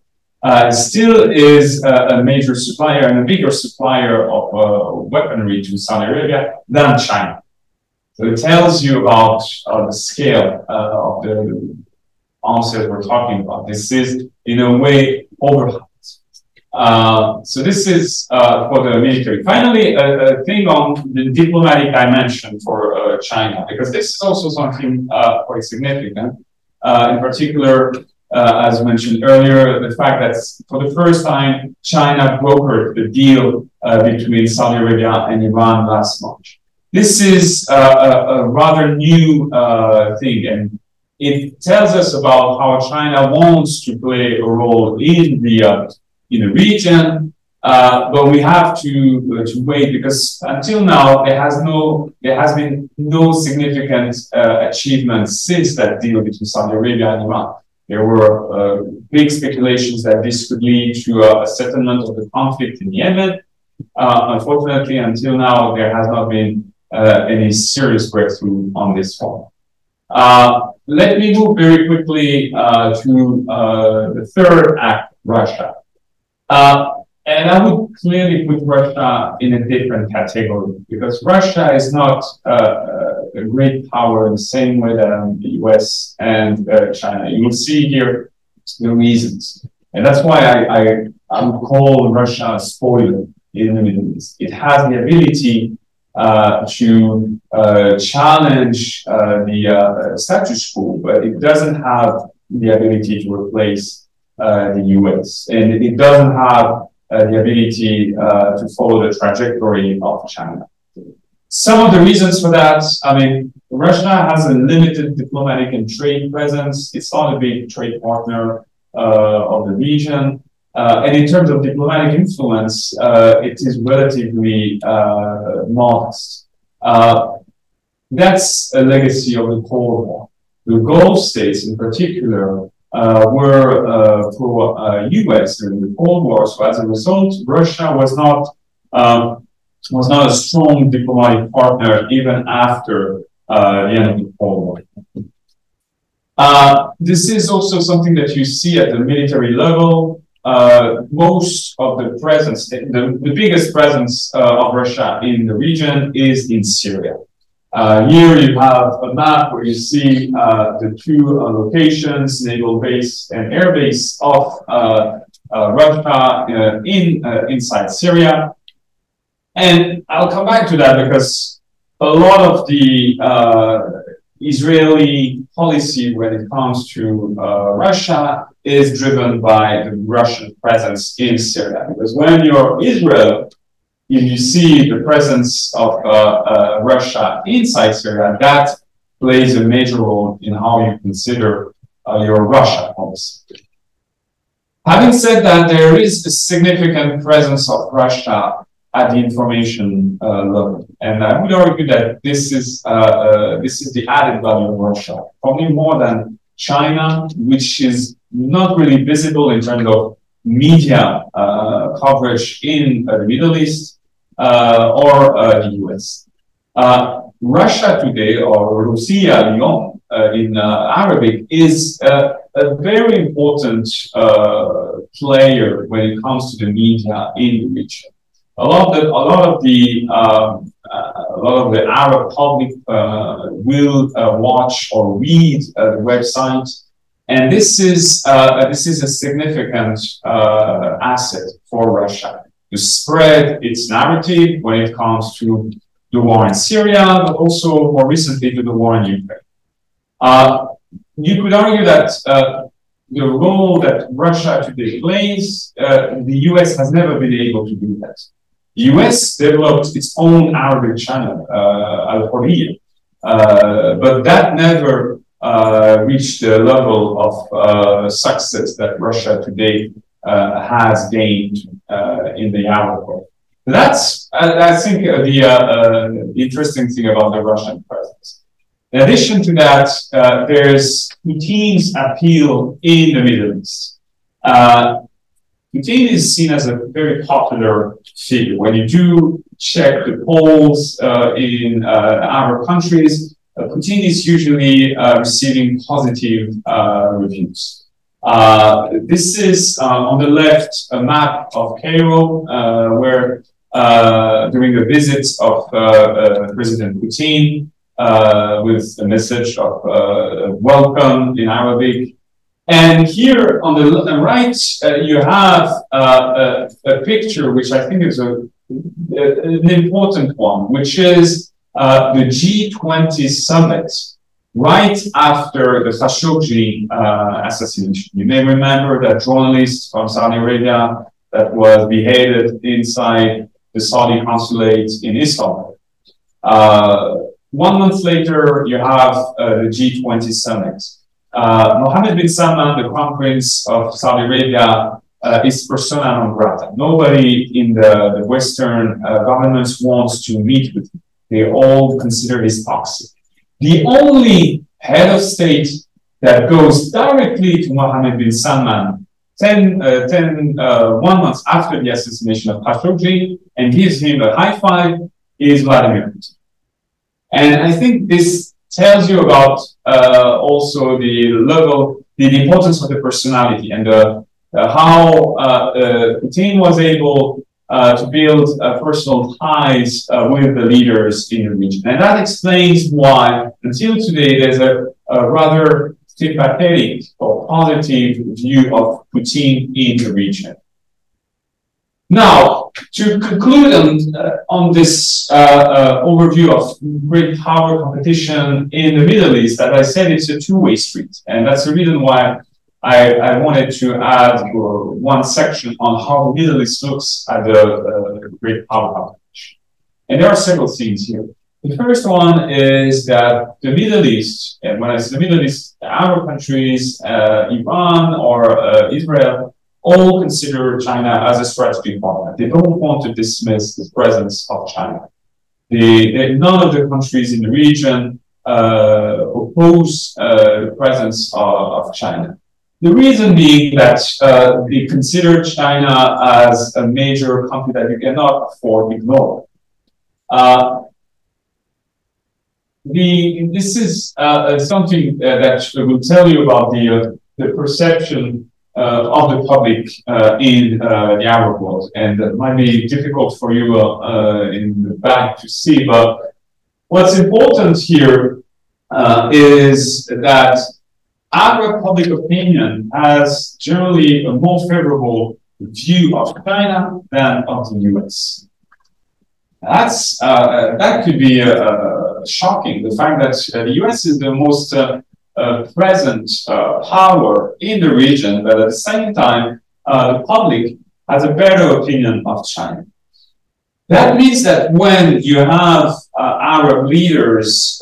still is a major supplier and a bigger supplier of weaponry to Saudi Arabia than China. So it tells you about uh, the scale uh, of the answers we're talking about. This is, in a way, overhyped. Uh, so this is uh, for the military. Finally, a, a, thing on the diplomatic dimension for uh, China, because this is also something uh, quite significant. In particular, as mentioned earlier, the fact that for the first time, China brokered the deal between Saudi Arabia and Iran last March. This is a, a rather new thing, and it tells us about how China wants to play a role in the uh, in the region, uh, but we have to uh, to wait because until now there has no there has been no significant uh, achievement since that deal between Saudi Arabia and Iran. There were uh, big speculations that this could lead to a settlement of the conflict in Yemen. unfortunately, until now there has not been any serious breakthrough on this front. Uh, let me move very quickly uh, to uh, the third act, Russia. Uh, and I would clearly put Russia in a different category because Russia is not uh, a great power in the same way that um, the US and uh, China. You will see here the reasons. And that's why I, I, I would call Russia a spoiler in the Middle East. It has the ability uh, to uh, challenge uh, the status quo, but it doesn't have the ability to replace the US. And it doesn't have the ability to follow the trajectory of China. Some of the reasons for that, I mean, Russia has a limited diplomatic and trade presence. It's not a big trade partner uh, of the region. Uh, and in terms of diplomatic influence, uh, it is relatively uh, modest. Uh, that's a legacy of the Cold War. The Gulf states, in particular, uh, were uh, pro U.S. during the Cold War. So as a result, Russia was not um, was not a strong diplomatic partner even after the end of the Cold War. this is also something that you see at the military level uh, most of the presence, the, the biggest presence uh, of Russia in the region is in Syria. Uh, here you have a map where you see uh, the two uh, locations, naval base and air base of uh, Russia in inside Syria. And I'll come back to that because a lot of the Israeli policy when it comes to Russia is driven by the Russian presence in Syria. Because when you're Israel, if you see the presence of uh, uh, Russia inside Syria, that plays a major role in how you consider uh, your Russia policy. Having said that, there is a significant presence of Russia at the information uh, level, and I would argue that this is uh, uh, this is the added value of Russia, probably more than China, which is not really visible in terms of media uh, coverage in uh, the Middle East uh, or uh, the US. Russia today, or Rusiya Al-Yaum in Arabic, is a very important player when it comes to the media in the region. A lot of the, a lot of the, um, a lot of the Arab public will watch or read the website and this is, uh, this is a significant uh, asset for Russia to spread its narrative when it comes to the war in Syria, but also more recently to the war in Ukraine. Uh, you could argue that uh, the role that Russia today plays, uh, the US has never been able to do that. The US developed its own Arabic channel, uh, Al Hurra, but that never reach the level of uh, success that Russia today uh, has gained uh, in the Arab world. That's, I think, uh, the uh, interesting thing about the Russian presence. In addition to that, there's Putin's appeal in the Middle East. Putin is seen as a very popular figure. When you do check the polls in Arab countries, uh, Putin is usually uh, receiving positive uh, reviews. this is on the left a map of Cairo, where during the visits of President Putin, with a message of welcome in Arabic. And here on the right, uh, you have uh, a, a, picture which I think is a, a an important one, which is uh, the G20 summit right after the Khashoggi uh, assassination. You may remember that journalist from Saudi Arabia that was beheaded inside the Saudi consulate in Istanbul. Uh, one month later, you have uh, the G20 summit. Uh, Mohammed bin Salman, the crown prince of Saudi Arabia, uh, is persona non grata. Nobody in the, the Western uh, governments wants to meet with him. They all consider his toxic. The only head of state that goes directly to Mohammed bin Salman 10, uh, 10 uh, one month after the assassination of Khashoggi and gives him a high five is Vladimir Putin. And I think this tells you about uh, also the level, the importance of the personality and uh, uh, how uh, Putin was able to build personal ties with the leaders in the region. And that explains why, until today, there's a, a rather sympathetic or positive view of Putin in the region. Now, to conclude on, uh, on this uh, uh, overview of great power competition in the Middle East, as I said, it's a two-way street. And that's the reason why I, I wanted to add one section on how the Middle East looks at the uh, great power competition. And there are several things here. The first one is that the Middle East, and when I say the Middle East, Arab countries, uh, Iran or uh, Israel, all consider China as a strategic partner. They don't want to dismiss the presence of China. They, they, none of the countries in the region uh, oppose uh, the presence of, of, China. The reason being that uh, they consider China as a major country that you cannot afford to ignore. Uh, the, this is uh, something that will tell you about the, uh, the perception uh, of the public uh, in uh, the Arab world. And it might be difficult for you in the back to see, but what's important here is that Arab public opinion has generally a more favorable view of China than of the US. That's uh, that could be uh, shocking. The fact that uh, the US is the most uh, present uh, power in the region, but at the same time, uh, the public has a better opinion of China. That means that when you have Arab leaders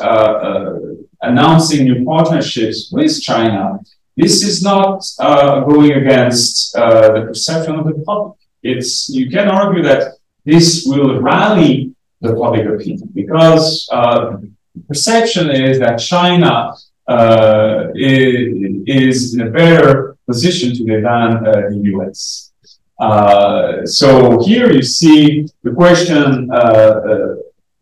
announcing new partnerships with China, this is not uh, going against uh, the perception of the public. It's you can argue that this will rally the public opinion because uh, perception is that China uh, is in a better position today than uh, the US. Uh, so here you see the question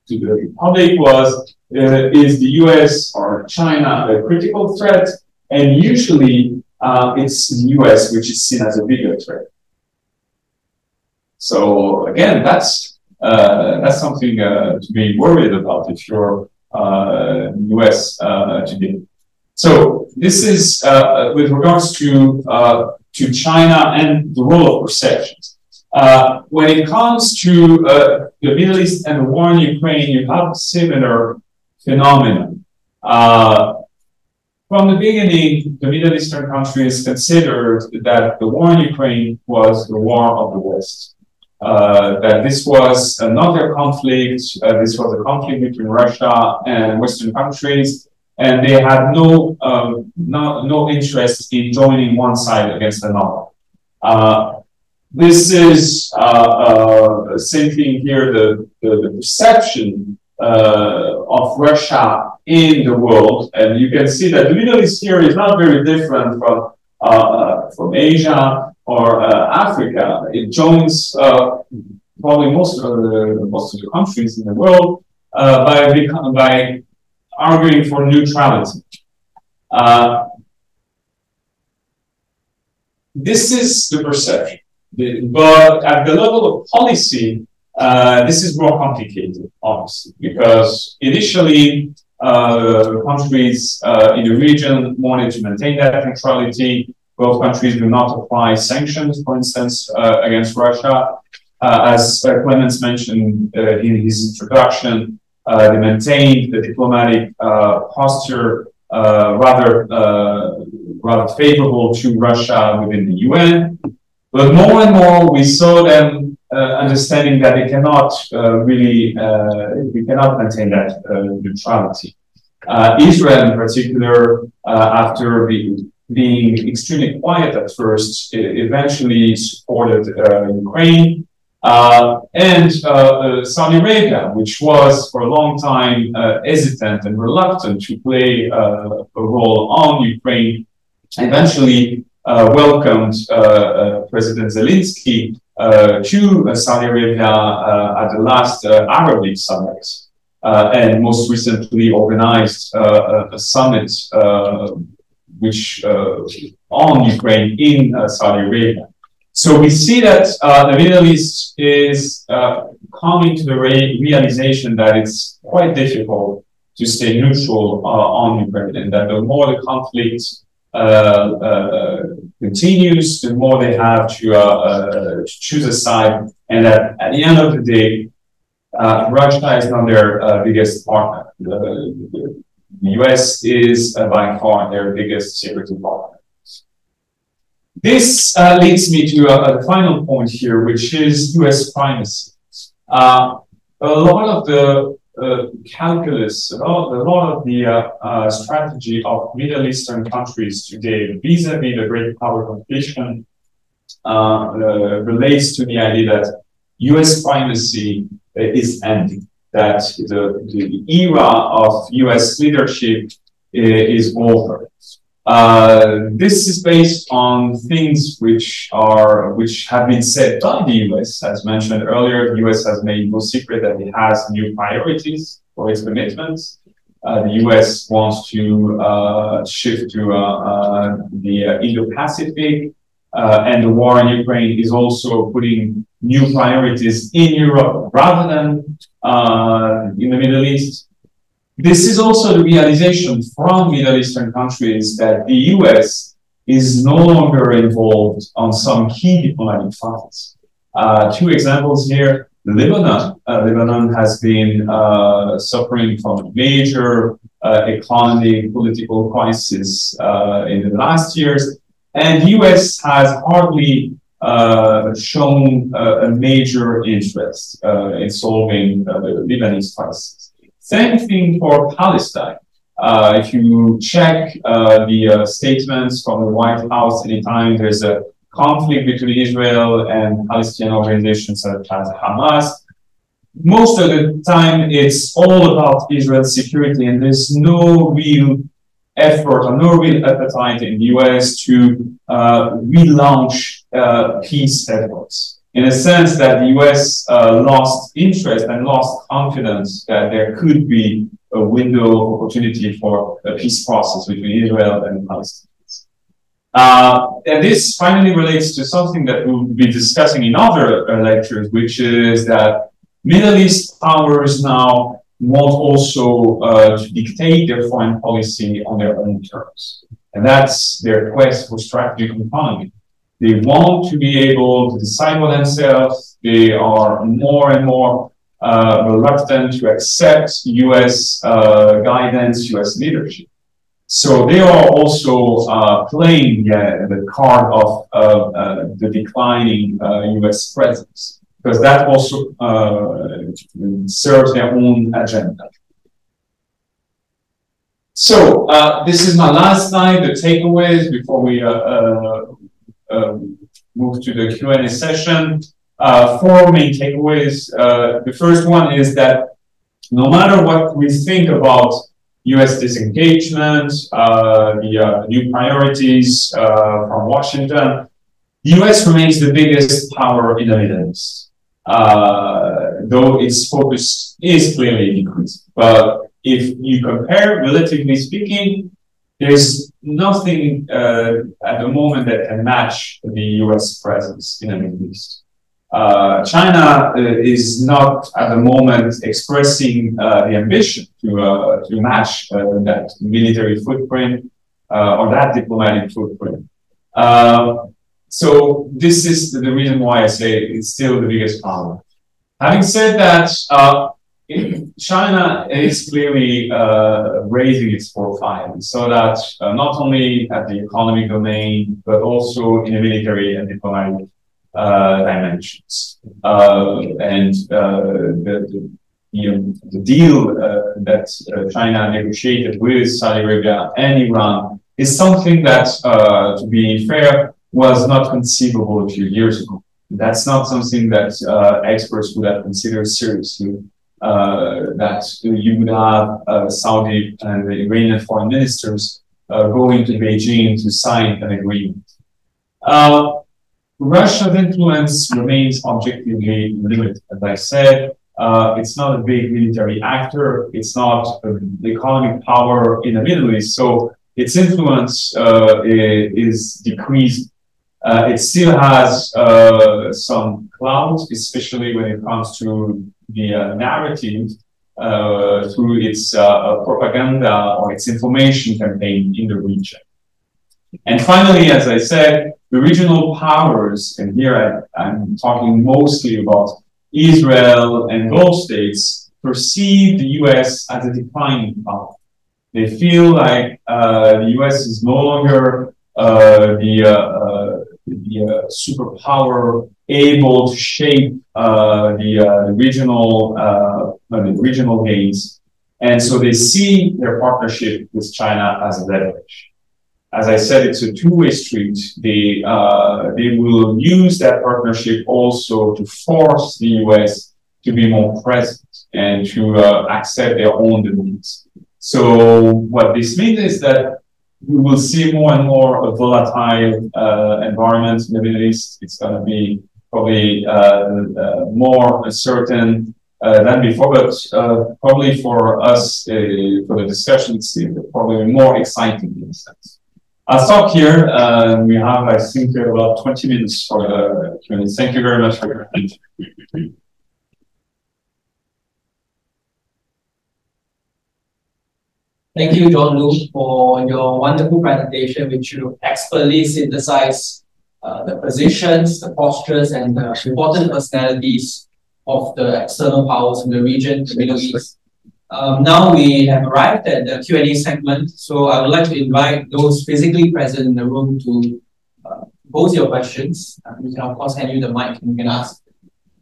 to the public was, is the US or China a critical threat? And usually it's the US which is seen as a bigger threat. So again, that's uh, that's something uh, to be worried about if you're uh, US today. So this is uh, uh, with regards to uh, to China and the role of perceptions. Uh, when it comes to uh, the Middle East and the war in Ukraine, you have similar phenomenon. Uh, from the beginning, the Middle Eastern countries considered that the war in Ukraine was the war of the West. that this was another conflict, this was a conflict between Russia and Western countries, and they had no, um, no, no interest in joining one side against another. Uh, this is uh, uh, same thing here, the, the, the perception uh, of Russia in the world. And you can see that the Middle East here is not very different from, uh, uh, from Asia or Africa. It joins probably most of the, most of the countries in the world by, by arguing for neutrality. Uh, this is the perception. But at the level of policy, uh, this is more complicated, obviously, because initially uh, countries uh, in the region wanted to maintain that neutrality. Both countries do not apply sanctions, for instance, uh, against Russia. Uh, as Clemens mentioned in his introduction, they maintained the diplomatic posture rather rather favorable to Russia within the UN. But more and more, we saw them understanding that they cannot uh, really, uh, we cannot maintain that neutrality. Israel, in particular, after the, being extremely quiet at first, eventually supported Ukraine. Uh, and uh, uh, Saudi Arabia, which was for a long time hesitant and reluctant to play a role on Ukraine, eventually uh, welcomed uh, uh, President Zelensky to Saudi Arabia at the last Arab League summit. and most recently organized a summit which on Ukraine in Saudi Arabia. So we see that uh, the Middle East is uh, coming to the re realization that it's quite difficult to stay neutral uh, on Ukraine, and that the more the conflict uh, uh, Uh, uh, uh, continues, the more they have to, uh, choose a side. And that at the end of the day, Russia is not their biggest partner. The, US is by far their biggest security partner. This uh, leads me to a, final point here, which is US primacy. Uh, a lot of the uh, calculus, a lot, a lot of the uh, uh, strategy of Middle Eastern countries today vis-a-vis -vis the great power competition uh, uh, relates to the idea that US primacy is ending, that the, the era of US leadership is over. Uh, this is based on things which are which have been said by the US. As mentioned earlier, the US has made no secret that it has new priorities for its commitments. Uh, the US wants to uh, shift to uh, uh, the Indo-Pacific, and the war in Ukraine is also putting new priorities in Europe rather than in the Middle East. This is also the realization from Middle Eastern countries that the US is no longer involved on some key diplomatic files. Uh, two examples here. Lebanon. Uh, Lebanon has been uh, suffering from a major uh, economic, political crisis uh, in the last years, and the US has hardly uh, shown a major interest in solving the Lebanese crisis. Same thing for Palestine. Uh, if you check uh, the uh, statements from the White House anytime there's a conflict between Israel and Palestinian organizations such as Hamas, most of the time it's all about Israel's security and there's no real effort or no real appetite in the US to uh, relaunch uh, peace efforts in a sense that the US uh, lost interest and lost confidence that there could be a window of opportunity for a peace process between Israel and Palestinians. Uh, and this finally relates to something that we'll be discussing in other uh, lectures, which is that Middle East powers now want also uh, to dictate their foreign policy on their own terms. And that's their quest for strategic autonomy. They want to be able to decide for themselves. They are more and more uh, reluctant to accept US uh, guidance, US leadership. So they are also uh, playing the card of uh, the declining US uh, presence, because that also uh, serves their own agenda. So this is my last slide, the takeaways before we um, move to the Q&A session. Uh, four main takeaways. Uh, the first one is that no matter what we think about US disengagement, uh, the uh, new priorities uh, from Washington, the US remains the biggest power in the Middle East, uh, though its focus is clearly decreasing. But if you compare, relatively speaking, there's nothing uh, at the moment that can match the US presence in the Middle East. Uh, China uh, is not at the moment expressing uh, the ambition to, uh, to match uh, that military footprint uh, or that diplomatic footprint. so this is the reason why I say it's still the biggest power. Having said that, China is clearly raising its profile so that not only at the economic domain, but also in the military and diplomatic uh, dimensions. Uh, and uh, the, the, the, deal that China negotiated with Saudi Arabia and Iran is something that, to be fair, was not conceivable a few years ago. That's not something that experts would have considered seriously. Uh, that you would have uh, Saudi and the Iranian foreign ministers uh, going to Beijing to sign an agreement. Russia's influence remains objectively limited. As I said, uh, it's not a big military actor. It's not the economic power in the Middle East. So its influence uh, is decreased. Uh, it still has some clout, especially when it comes to the uh, narrative uh, through its propaganda or its information campaign in the region. And finally, as I said, the regional powers, and here I, am talking mostly about Israel and Gulf states, perceive the US as a declining power. They feel like uh, the US is no longer uh, the, uh, uh the uh, superpower able to shape uh, the, the, regional the regional gains, and so they see their partnership with China as a leverage as I said, it's a two-way street. They uh, they will use that partnership also to force the US to be more present and to uh, accept their own demands. So what this means is that we will see more and more a volatile uh, environment in the Middle East. It's going to be probably uh, uh, more certain uh, than before, but probably for us, for the discussion, it's probably more exciting in a sense. I'll stop here. Uh, we have, I think, about 20 minutes for the Q&A. Thank you very much for your attention. Thank you, Jean-Loup, for your wonderful presentation, which you expertly synthesized uh, the positions, the postures, and the important personalities of the external powers in the region, the Middle East. Um, now we have arrived at the Q&A segment, so I would like to invite those physically present in the room to uh, pose your questions. Uh, we can of course hand you the mic and you can ask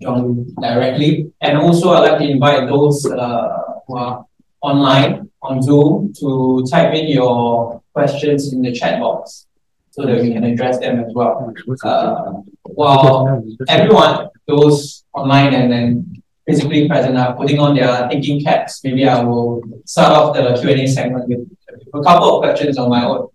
John directly. And also I'd like to invite those uh, who are online on Zoom to type in your questions in the chat box so that we can address them as well. Uh, well, everyone, those online and then physically present are putting on their thinking caps, maybe I will start off the Q&A segment with a couple of questions on my own.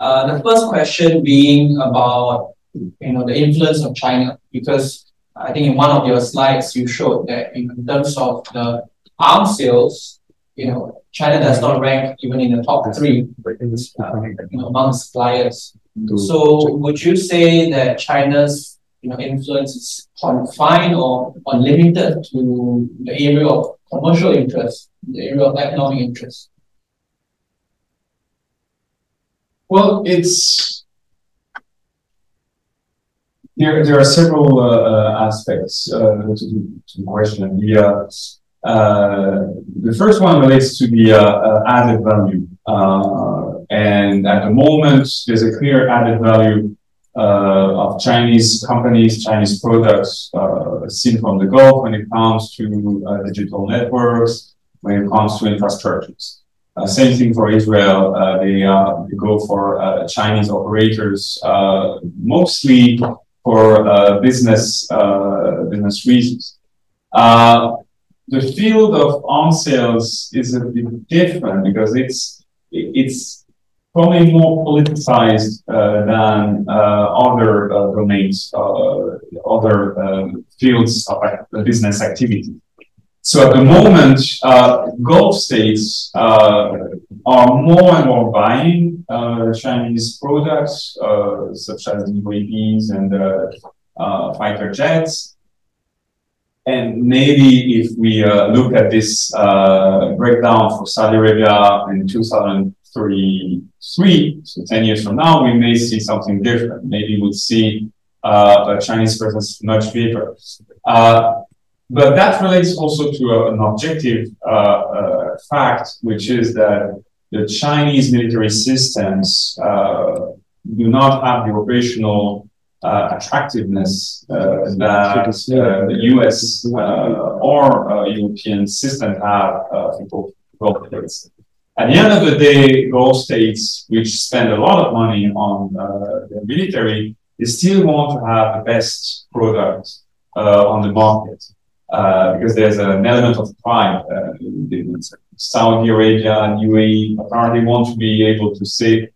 Uh, the first question being about you know the influence of China, because I think in one of your slides you showed that in terms of the arms sales, you know, China does not rank even in the top three uh, you know, among suppliers. So would you say that China's you know, influence is confined or unlimited to the area of commercial interest, the area of economic interest? Well, it's there. There are several uh, uh aspects uh, to, to, the question. The uh, uh, the first one relates to the uh, added value, and at the moment, there's a clear added value uh, of Chinese companies, Chinese products uh, seen from the Gulf when it comes to uh, digital networks, when it comes to infrastructures. Uh, same thing for Israel. Uh, they, uh, they, go for Chinese operators, mostly for business business reasons. the field of arms sales is a bit different because it's it's probably more politicized uh, than uh, other uh, domains, uh, other um, fields of business activity. So at the moment, Gulf states are more and more buying Chinese products, such as the UAVs and fighter jets. and maybe if we uh, look at this uh, breakdown for Saudi Arabia in 2003, so 10 years from now, we may see something different. Maybe we'll see uh, a Chinese presence much bigger. Uh, but that relates also to a, an objective uh, uh, fact, which is that the Chinese military systems do not have the operational uh, attractiveness uh, that uh, the US or European systems have for. At the end of the day, those states which spend a lot of money on the military, they still want to have the best product on the market. Uh, because there's an element of pride. Uh, Saudi Arabia and UAE apparently want to be able to say,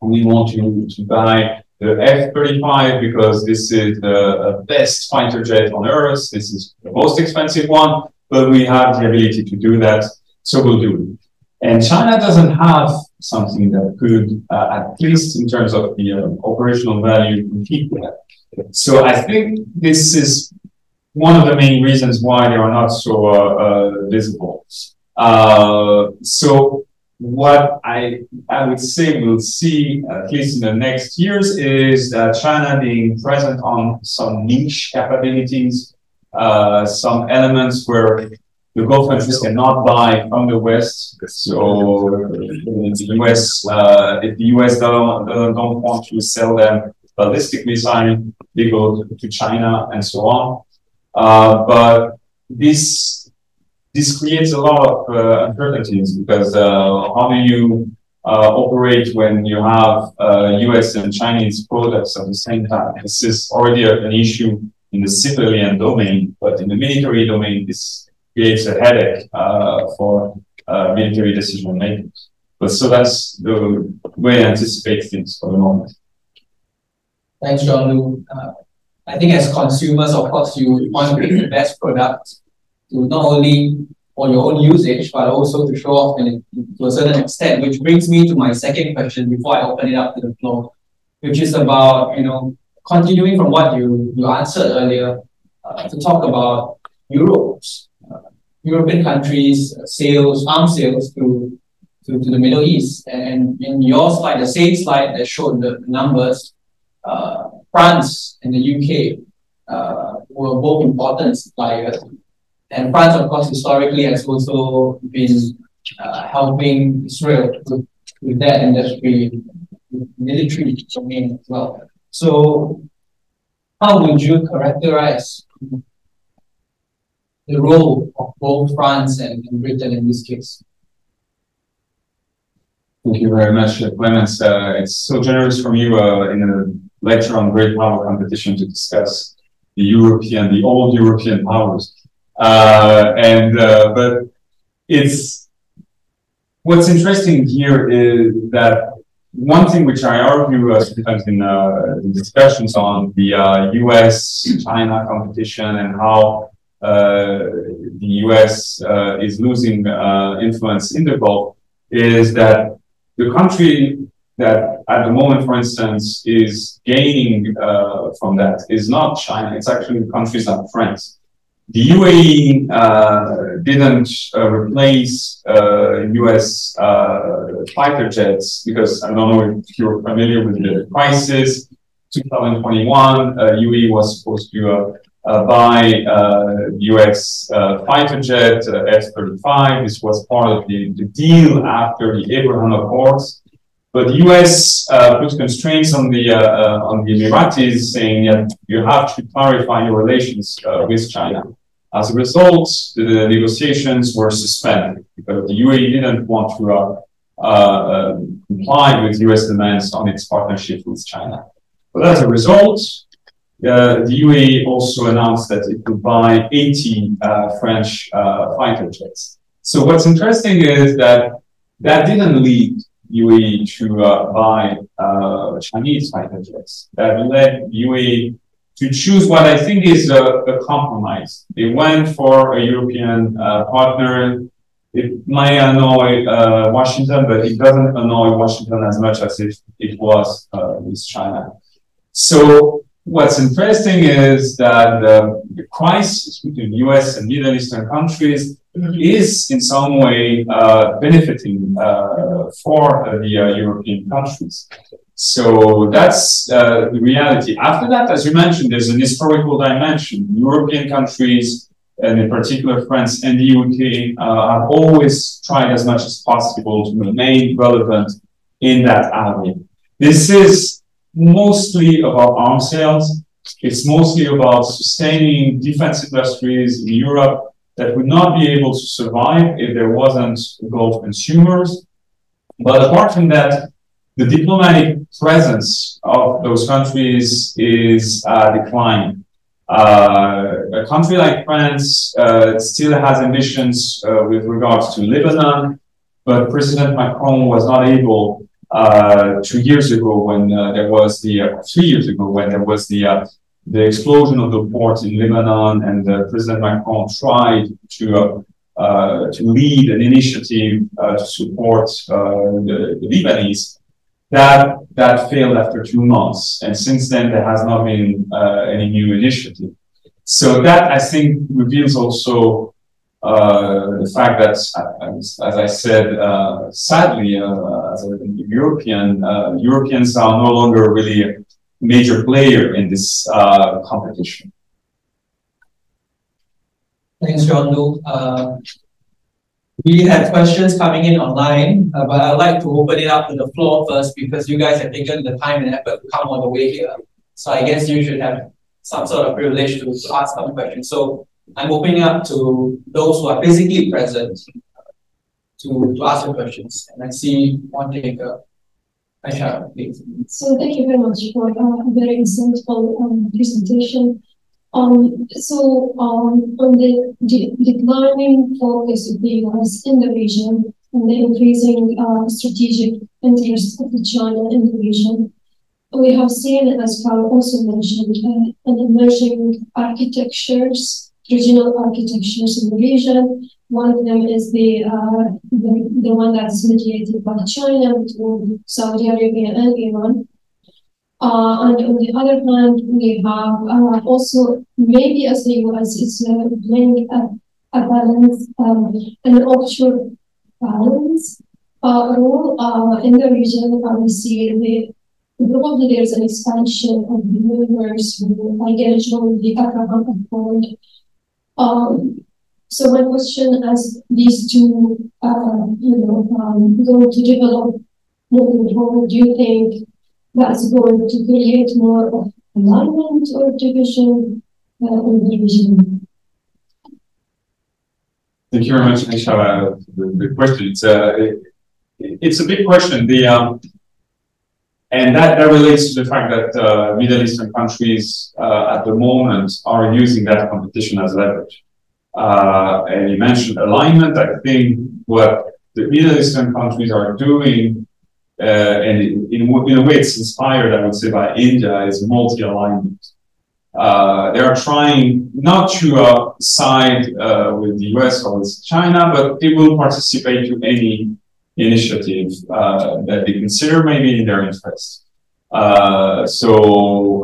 we want to buy the F-35 because this is the best fighter jet on Earth. This is the most expensive one, but we have the ability to do that, so we'll do it. And China doesn't have something that could, uh, at least in terms of the uh, operational value, compete with that. So I think this is one of the main reasons why they are not so uh, uh visible. Uh, so what I, I would say we'll see, at least in the next years, is that China being present on some niche capabilities, uh, some elements where the Gulf countries cannot buy from the West. So the US, uh, if the US don't, don't want to sell them ballistic missiles, they go to China and so on. Uh, but this this creates a lot of uh, uncertainties because uh, how do you uh, operate when you have US uh, and Chinese products at the same time? This is already an issue in the civilian domain, but in the military domain, this creates a headache uh, for uh, military decision makers. But so that's the way I anticipate things for the moment. Thanks, Jean-Loup. I think as consumers, of course, you want to pick the best product to not only for your own usage, but also to show off in, to a certain extent, which brings me to my second question before I open it up to the floor, which is about, you know, continuing from what you, you answered earlier, uh, to talk about Europe's, uh, European countries' sales, arms sales to, to, to the Middle East. And in your slide, the same slide that showed the numbers, uh, France and the UK uh, were both important suppliers and France, of course, historically has also been uh, helping Israel with, with that industry, military domain as well. So, how would you characterize the role of both France and, and Britain in this case? Thank you very much, Clemens. Uh, it's so generous from you uh, in a lecture on great power competition to discuss the European, the old European powers. Uh, and uh, but it's what's interesting here is that one thing which I argue uh, sometimes in, uh, in, discussions on the uh, U.S. China competition and how uh, the U.S. is losing influence in the Gulf is that the country that at the moment, for instance, is gaining from that is not China. It's actually countries like France. The UAE uh, didn't uh, replace US uh, uh, fighter jets because I don't know if you're familiar with the crisis. 2021, UAE was supposed to buy US fighter jet F-35. This was part of the, the deal after the Abraham Accords. But the US uh, put constraints on the uh, uh, on the Emiratis, saying that you have to clarify your relations with China. As a result, the negotiations were suspended because the UAE didn't want to uh, uh, comply with US demands on its partnership with China. But as a result, uh, the UAE also announced that it would buy 80 uh, French uh, fighter jets. So what's interesting is that that didn't lead UAE to uh, buy Chinese fighter jets. That led UAE to choose what I think is a, a compromise. They went for a European uh, partner. It might annoy uh, Washington, but it doesn't annoy Washington as much as if it was uh, with China. So what's interesting is that the, the crisis between US and Middle Eastern countries is in some way uh, benefiting uh, for uh, the uh, European countries. So that's uh, the reality. After that, as you mentioned, there's an historical dimension. European countries, and in particular France and the UK, uh, have always tried as much as possible to remain relevant in that area. This is mostly about arms sales. It's mostly about sustaining defense industries in Europe that would not be able to survive if there wasn't Gulf consumers. But apart from that, the diplomatic presence of those countries is uh, declining. Uh, a country like France uh, still has ambitions uh, with regards to Lebanon, but President Macron was not able uh, two years ago when uh, there was the three years ago when there was the the explosion of the port in Lebanon, and President Macron tried to uh, to lead an initiative uh, to support uh, the, the, Lebanese that that failed after two months, and since then there has not been uh, any new initiative. So that I think reveals also uh, the fact that, as, as I said, uh, sadly, uh, as a European, uh, Europeans are no longer really a major player in this uh, competition. Thanks, Jean-Loup. We have questions coming in online, uh, but I'd like to open it up to the floor first because you guys have taken the time and effort to come all the way here. So I guess you should have some sort of privilege to ask some questions. So I'm opening up to those who are physically present to, to ask questions. And I see one taker. Aisha, please. So thank you very much for a very insightful um, presentation. Um, so um, on the de declining focus of the US in the region and the increasing uh, strategic interest of the China in the region, we have seen, as Carl also mentioned, uh, an emerging architectures, regional the region. One of them is the, uh, the, the one that's mediated by China between Saudi Arabia and Iran. Uh, and on the other hand, we have uh, also maybe as the US is uh, playing a, a balance, um, an offshore balance uh, role uh, in the region. And we see the, probably there's an expansion of the universe, again, showing the Abraham Accord. Um, so my question as these two, uh, you know, um, to develop moving forward, do you think that's going to create more of alignment or division uh. Thank you very much, uh, the, the question. It's a, uh, it, it's a big question. The um, and that, that relates to the fact that uh, Middle Eastern countries uh, at the moment are using that competition as leverage. Uh, and you mentioned alignment. I think what the Middle Eastern countries are doing uh, and in, in a way it's inspired, I would say, by India, is multi-alignment. Uh, they are trying not to uh, side uh, with the US or with China, but they will participate to any initiative uh, that they consider maybe in their interest. Uh, so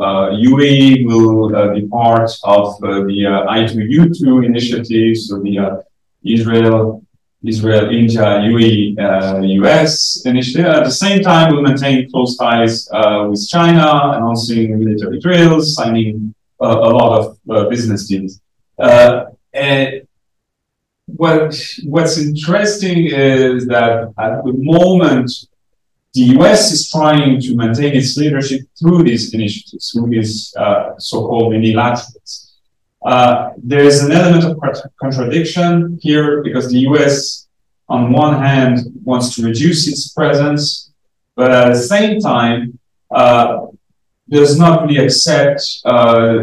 UAE will be part of the I2U2 initiative, so the Israel Israel, India, UAE, uh, US initiative. At the same time, we maintain close ties uh, with China, announcing military drills, signing uh, a lot of uh, business deals. Uh, and what, what's interesting is that at the moment, the US is trying to maintain its leadership through these initiatives, through these uh, so-called minilaterals. Uh, there is an element of contradiction here because the US, on one hand, wants to reduce its presence, but at the same time, uh, does not really accept uh,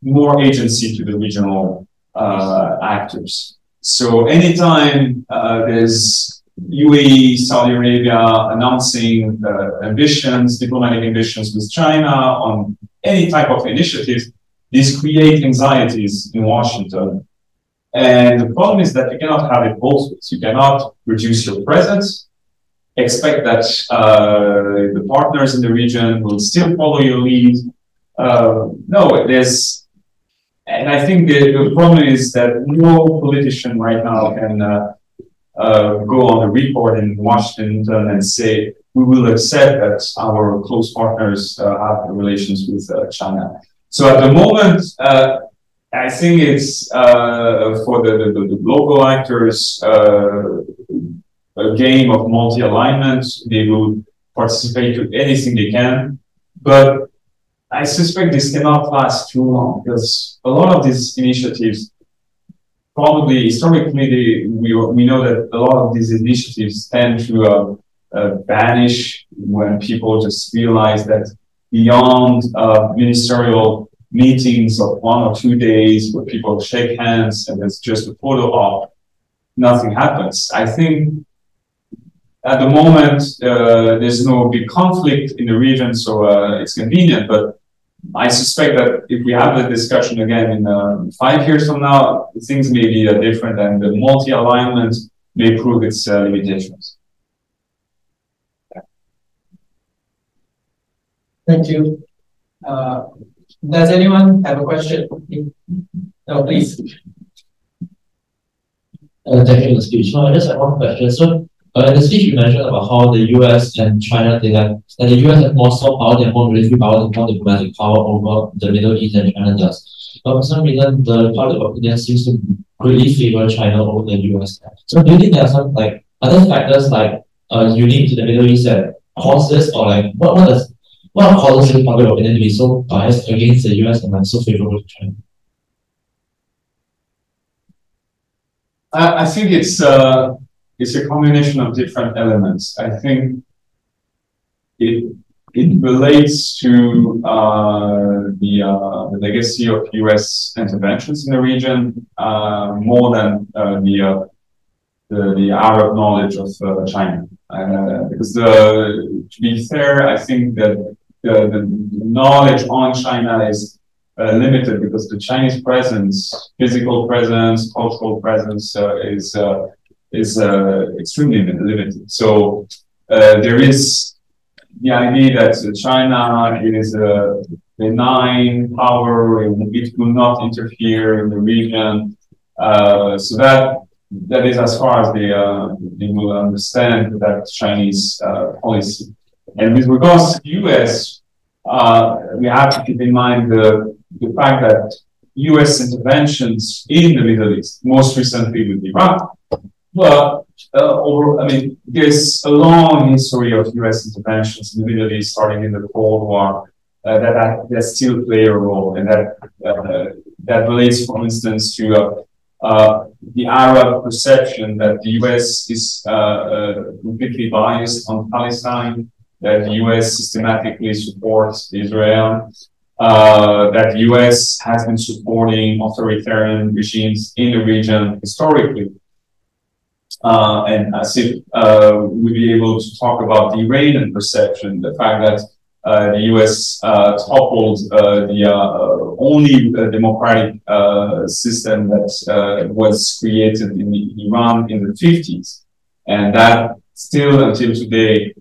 more agency to the regional uh, actors. So anytime uh, there's UAE, Saudi Arabia announcing uh, ambitions, diplomatic ambitions with China on any type of initiative, these create anxieties in Washington. And the problem is that you cannot have it both ways. You cannot reduce your presence, expect that uh, the partners in the region will still follow your lead, uh, no, there's, and I think the, the problem is that no politician right now can uh, uh, go on a report in Washington and say we will accept that our close partners uh, have relations with uh, China. So at the moment, uh, I think it's for the, the, the, local actors a game of multi-alignment. They will participate to anything they can, but I suspect this cannot last too long because a lot of these initiatives probably historically they, we, we know that a lot of these initiatives tend to uh, uh, vanish when people just realize that beyond uh, ministerial meetings of one or two days where people shake hands and it's just a photo op, nothing happens. I think at the moment, uh, there's no big conflict in the region, so uh, it's convenient. But I suspect that if we have the discussion again in uh, five years from now, things may be uh, different, and the multi-alignment may prove its uh, limitations. Thank you. Uh, does anyone have a question? No, please. thank you for the speech. So I just have one question. So uh, in the speech, you mentioned about how the US and China, they have, that the US has more soft power, than more military power, and more diplomatic power over the Middle East than China does. But for some reason, the public opinion seems to greatly favor China over the US. So do you think there are some like other factors like uh, unique to the Middle East that cause this, or like what what does what causes the public opinion to be so biased against the US and like so favorable to China? I, I think it's uh it's a combination of different elements. I think it it relates to uh, the, uh, the, legacy of U.S. interventions in the region uh, more than uh, the, uh, the, the Arab knowledge of uh, China. because the, to be fair, I think that the, the knowledge on China is limited because the Chinese presence, physical presence, cultural presence, is is uh, extremely limited. So uh, there is the idea that China is a benign power; and it will not interfere in the region. Uh, so that that is as far as they uh, they will understand that Chinese uh, policy. And with regards to the U.S., uh, we have to keep in mind the the fact that U.S. interventions in the Middle East, most recently with Iraq, well, uh, over, I mean, there's a long history of U.S. interventions in the Middle East, starting in the Cold War, uh, that, that still play a role, and that uh, that relates, for instance, to uh, uh, the Arab perception that the U.S. is uh, completely biased on Palestine, that the U.S. systematically supports Israel, that the U.S. has been supporting authoritarian regimes in the region historically uh, and as if uh, we'd be able to talk about the Iranian perception, the fact that uh, the US uh, toppled uh, the uh, only democratic system that was created in Iran in the 50s. And that still until today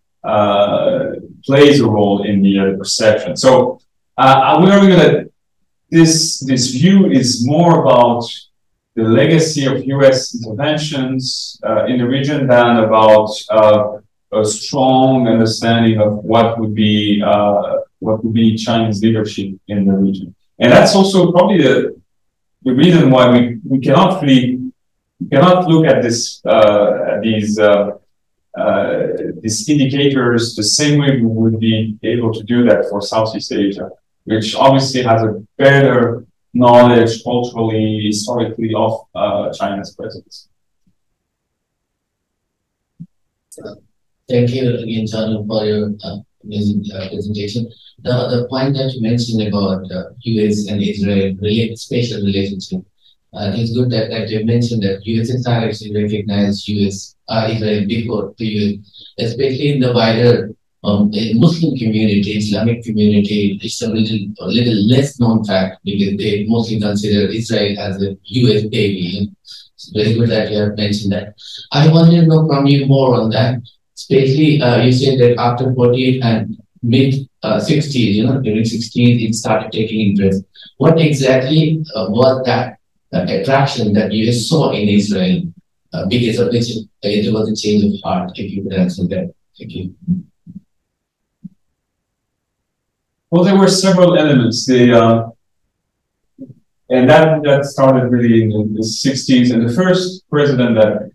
plays a role in the perception. So I'm worrying that this, this view is more about the legacy of US interventions uh, in the region than about uh, a strong understanding of what would be uh, what would be Chinese leadership in the region. And that's also probably the, the reason why we, we cannot really we cannot look at this uh, these uh, uh, these indicators the same way we would be able to do that for Southeast Asia, which obviously has a better knowledge culturally, historically of uh, China's presence. Thank you again, John, for your uh, amazing uh, presentation. The, the point that you mentioned about uh, US and Israel relate, special relationship, uh, it's good that, that you mentioned that US has actually recognized US, uh, Israel before the US, especially in the wider um, Muslim community, Islamic community, it's a little, a little less known fact because they mostly consider Israel as a US baby. It's very good that you have mentioned that. I wanted to know from you more on that. Especially, uh, you said that after 48 and mid uh, 60s, you know, during 60s, it started taking interest. What exactly uh, was that attraction that you saw in Israel uh, because of which it was a change of heart, if you could answer that. Thank you. Well, there were several elements. The uh, and that that started really in the, 60s. And the first president that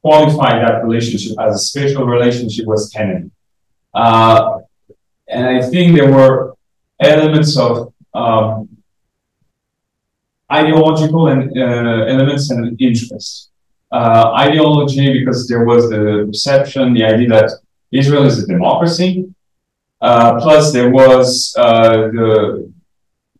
qualified that relationship as a special relationship was Kennedy. Uh, and I think there were elements of um, ideological and uh, elements and interest. Uh, ideology because there was the perception, the idea that Israel is a democracy. Uh, plus, there was uh, the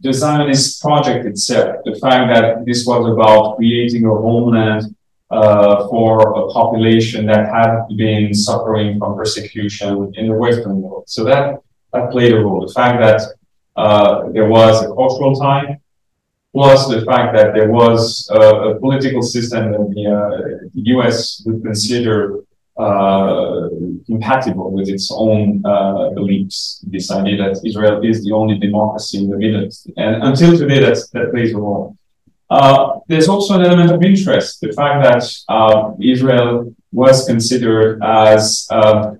the Zionist project itself, the fact that this was about creating a homeland uh, for a population that had been suffering from persecution in the Western world. So that, that played a role. The fact that uh, there was a cultural tie, plus the fact that there was a, a political system that the, uh, the US would consider uh, compatible with its own uh, beliefs. This idea that Israel is the only democracy in the Middle East, and until today, that's, that plays a role. Uh, there's also an element of interest, the fact that uh, Israel was considered as uh,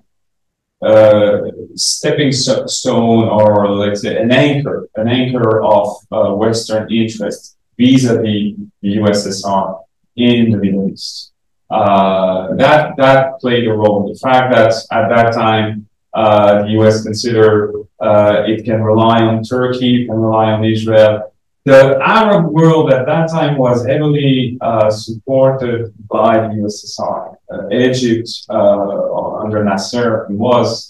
a stepping stone or let's say an anchor, an anchor of uh, Western interest vis-a-vis the USSR in the Middle East. Uh, that that played a role. The fact that at that time uh, the U.S. considered uh, it can rely on Turkey, can rely on Israel. The Arab world at that time was heavily uh, supported by the USSR. Uh, Egypt under Nasser was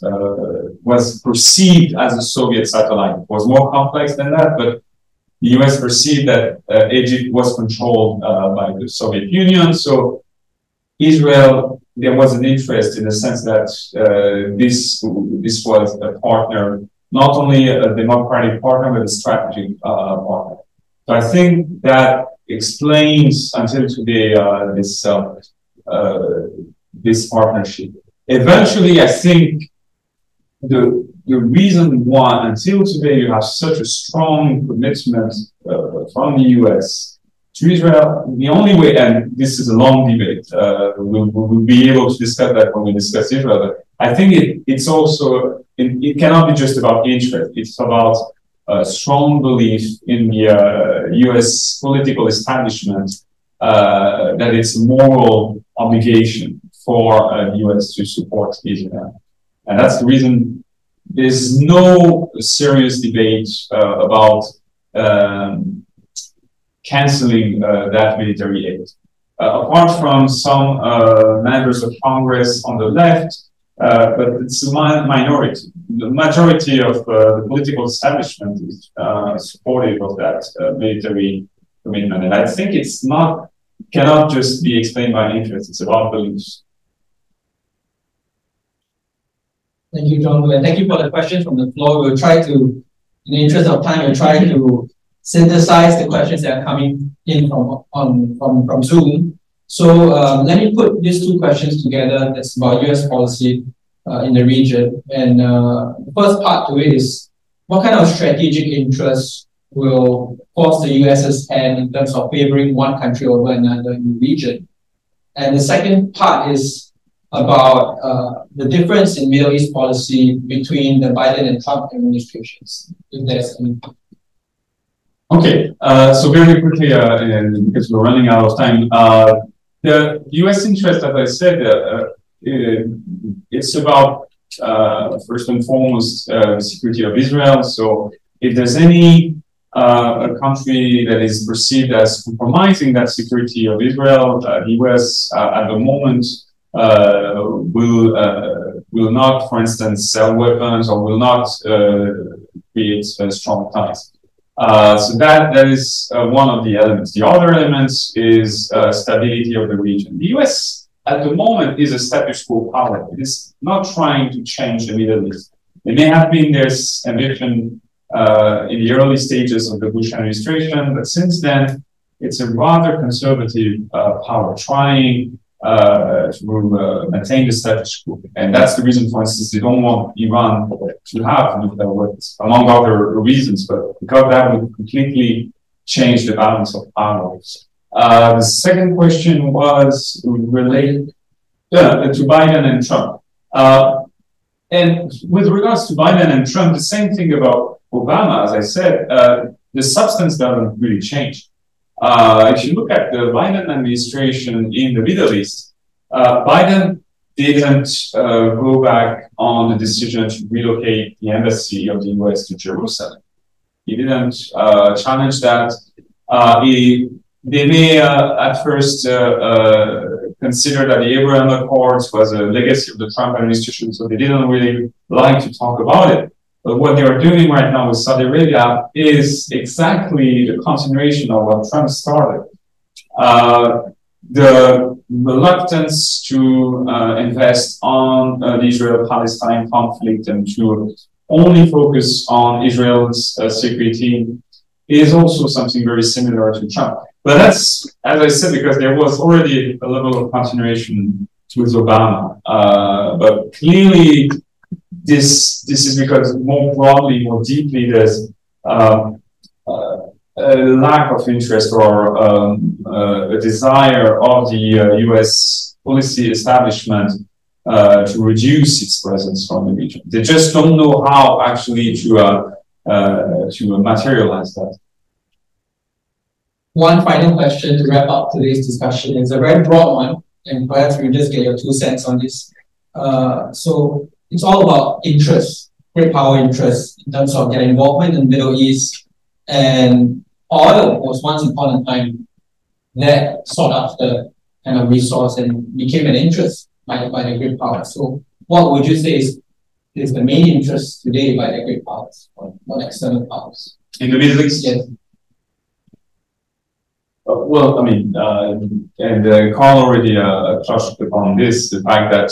was perceived as a Soviet satellite. It was more complex than that, but the US perceived that Egypt was controlled by the Soviet Union. So Israel, there was an interest in the sense that uh, this this was a partner, not only a democratic partner, but a strategic uh, partner. So I think that explains until today uh, this uh, uh, this partnership. Eventually, I think the the reason why until today you have such a strong commitment uh, from the U.S to Israel, the only way, and this is a long debate, uh, we'll, we'll, be able to discuss that when we discuss Israel, but I think it, it's also, it, it, cannot be just about interest, it's about a strong belief in the uh, US political establishment uh, that it's a moral obligation for uh, the US to support Israel. And that's the reason there's no serious debate uh, about um, canceling uh, that military aid. Uh, apart from some uh, members of Congress on the left, but it's a minority. The majority of the political establishment is supportive of that military commitment. And I think it's not cannot just be explained by interest. It's about beliefs. Thank you, John. And thank you for the questions from the floor. We'll try to, in the interest of time, we'll try to synthesize the questions that are coming in from on from, from Zoom. So um, let me put these two questions together. That's about US policy uh, in the region. And uh, the first part to it is what kind of strategic interests will force the US's hand in terms of favoring one country over another in the region? And the second part is about uh, the difference in Middle East policy between the Biden and Trump administrations, if there's. Okay, uh, so very quickly, uh, because we're running out of time, uh, the U.S. interest, as I said, uh, uh, it's about uh, first and foremost security of Israel. So if there's any a country that is perceived as compromising that security of Israel, the U.S. at the moment will will not, for instance, sell weapons or will not create strong ties. Uh, so that, that is uh, one of the elements. The other elements is uh, stability of the region. The US at the moment is a status quo power. It is not trying to change the Middle East. It may have been this ambition uh, in the early stages of the Bush administration, but since then, it's a rather conservative uh, power, trying uh, to uh, maintain the status quo. And that's the reason, for instance, they don't want Iran to have nuclear weapons, among other reasons, but because that would completely change the balance of power. Uh, the second question was related uh, to Biden and Trump. Uh, and with regards to Biden and Trump, the same thing about Obama, as I said, uh, the substance doesn't really change. Uh, if you look at the Biden administration in the Middle East, uh, Biden didn't uh, go back on the decision to relocate the embassy of the US to Jerusalem. He didn't uh, challenge that. Uh, he, they may uh, at first consider that the Abraham Accords was a legacy of the Trump administration, so they didn't really like to talk about it. But what they are doing right now with Saudi Arabia is exactly the continuation of what Trump started. Uh, the reluctance to uh, invest on uh, the Israel-Palestine conflict and to only focus on Israel's uh, security is also something very similar to Trump. But that's, as I said, because there was already a level of continuation with Obama. Uh, but clearly, this this is because more broadly, more deeply, there's uh, a lack of interest or um, uh, a desire of the U.S. Uh, policy establishment uh, to reduce its presence from the region. They just don't know how actually to uh, to materialize that. One final question to wrap up today's discussion is a very broad one, and perhaps we just get your two cents on this. Uh, so it's all about interest, great power interest in terms of their involvement in the Middle East. And oil was once upon a time that sought after kind of resource and became an interest by, by the great powers. So what would you say is, is the main interest today by the great powers or, or external powers? In the Middle East? Yes. Uh, well, I mean, uh, and uh, Carl already uh, touched upon this, the fact that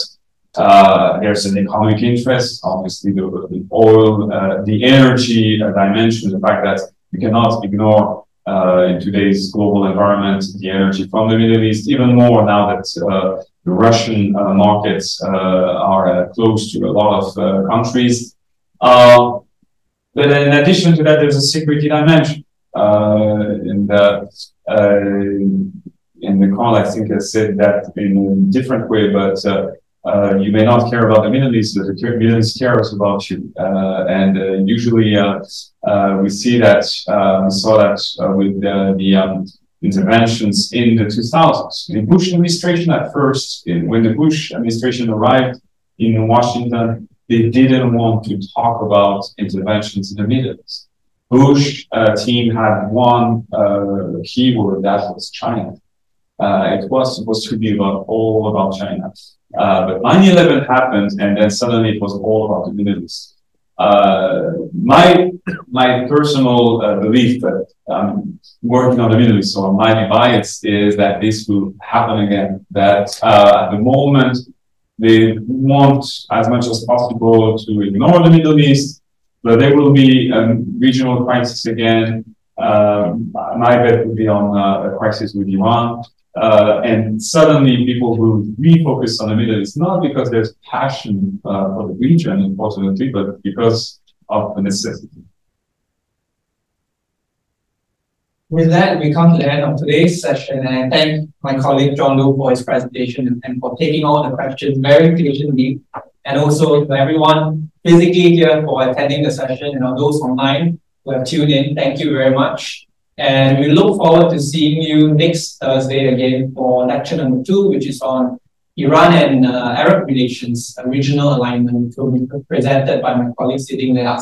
uh, there's an economic interest, obviously the, the oil, uh, the energy uh, dimension, the fact that you cannot ignore uh, in today's global environment the energy from the Middle East, even more now that uh, the Russian markets are close to a lot of countries. but in addition to that, there's a security dimension. in uh, in the call, I think I said that in a different way, but uh, uh, you may not care about the Middle East, but the Middle East cares about you. Uh, and uh, usually uh, we see that, we saw that with the um, interventions in the 2000s. The Bush administration at first, in, when the Bush administration arrived in Washington, they didn't want to talk about interventions in the Middle East. Bush uh, team had one uh, keyword that was China. Uh, it was supposed to be about all about China. Uh, but 9-11 happened and then suddenly it was all about the Middle East. Uh, my, my personal uh, belief that I'm working on the Middle East, so my bias is that this will happen again. That at the moment, they want as much as possible to ignore the Middle East but there will be a regional crisis again. Um, my bet would be on uh, a crisis with Iran. Uh, and suddenly people will refocus on the Middle East, not because there's passion uh, for the region, unfortunately, but because of the necessity. With that, we come to the end of today's session, and I thank my colleague Jean-Loup for his presentation and for taking all the questions very patiently, and also to everyone physically here for attending the session and on those online who have tuned in. Thank you very much. And we look forward to seeing you next Thursday again for lecture number two, which is on Iran and uh, Arab relations, regional alignment, which will be presented by my colleague sitting there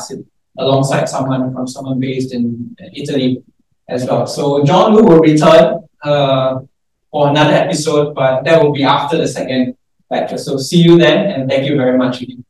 alongside someone from someone based in Italy as well. So Jean-Loup will return uh, for another episode, but that will be after the second lecture. So see you then, and thank you very much again.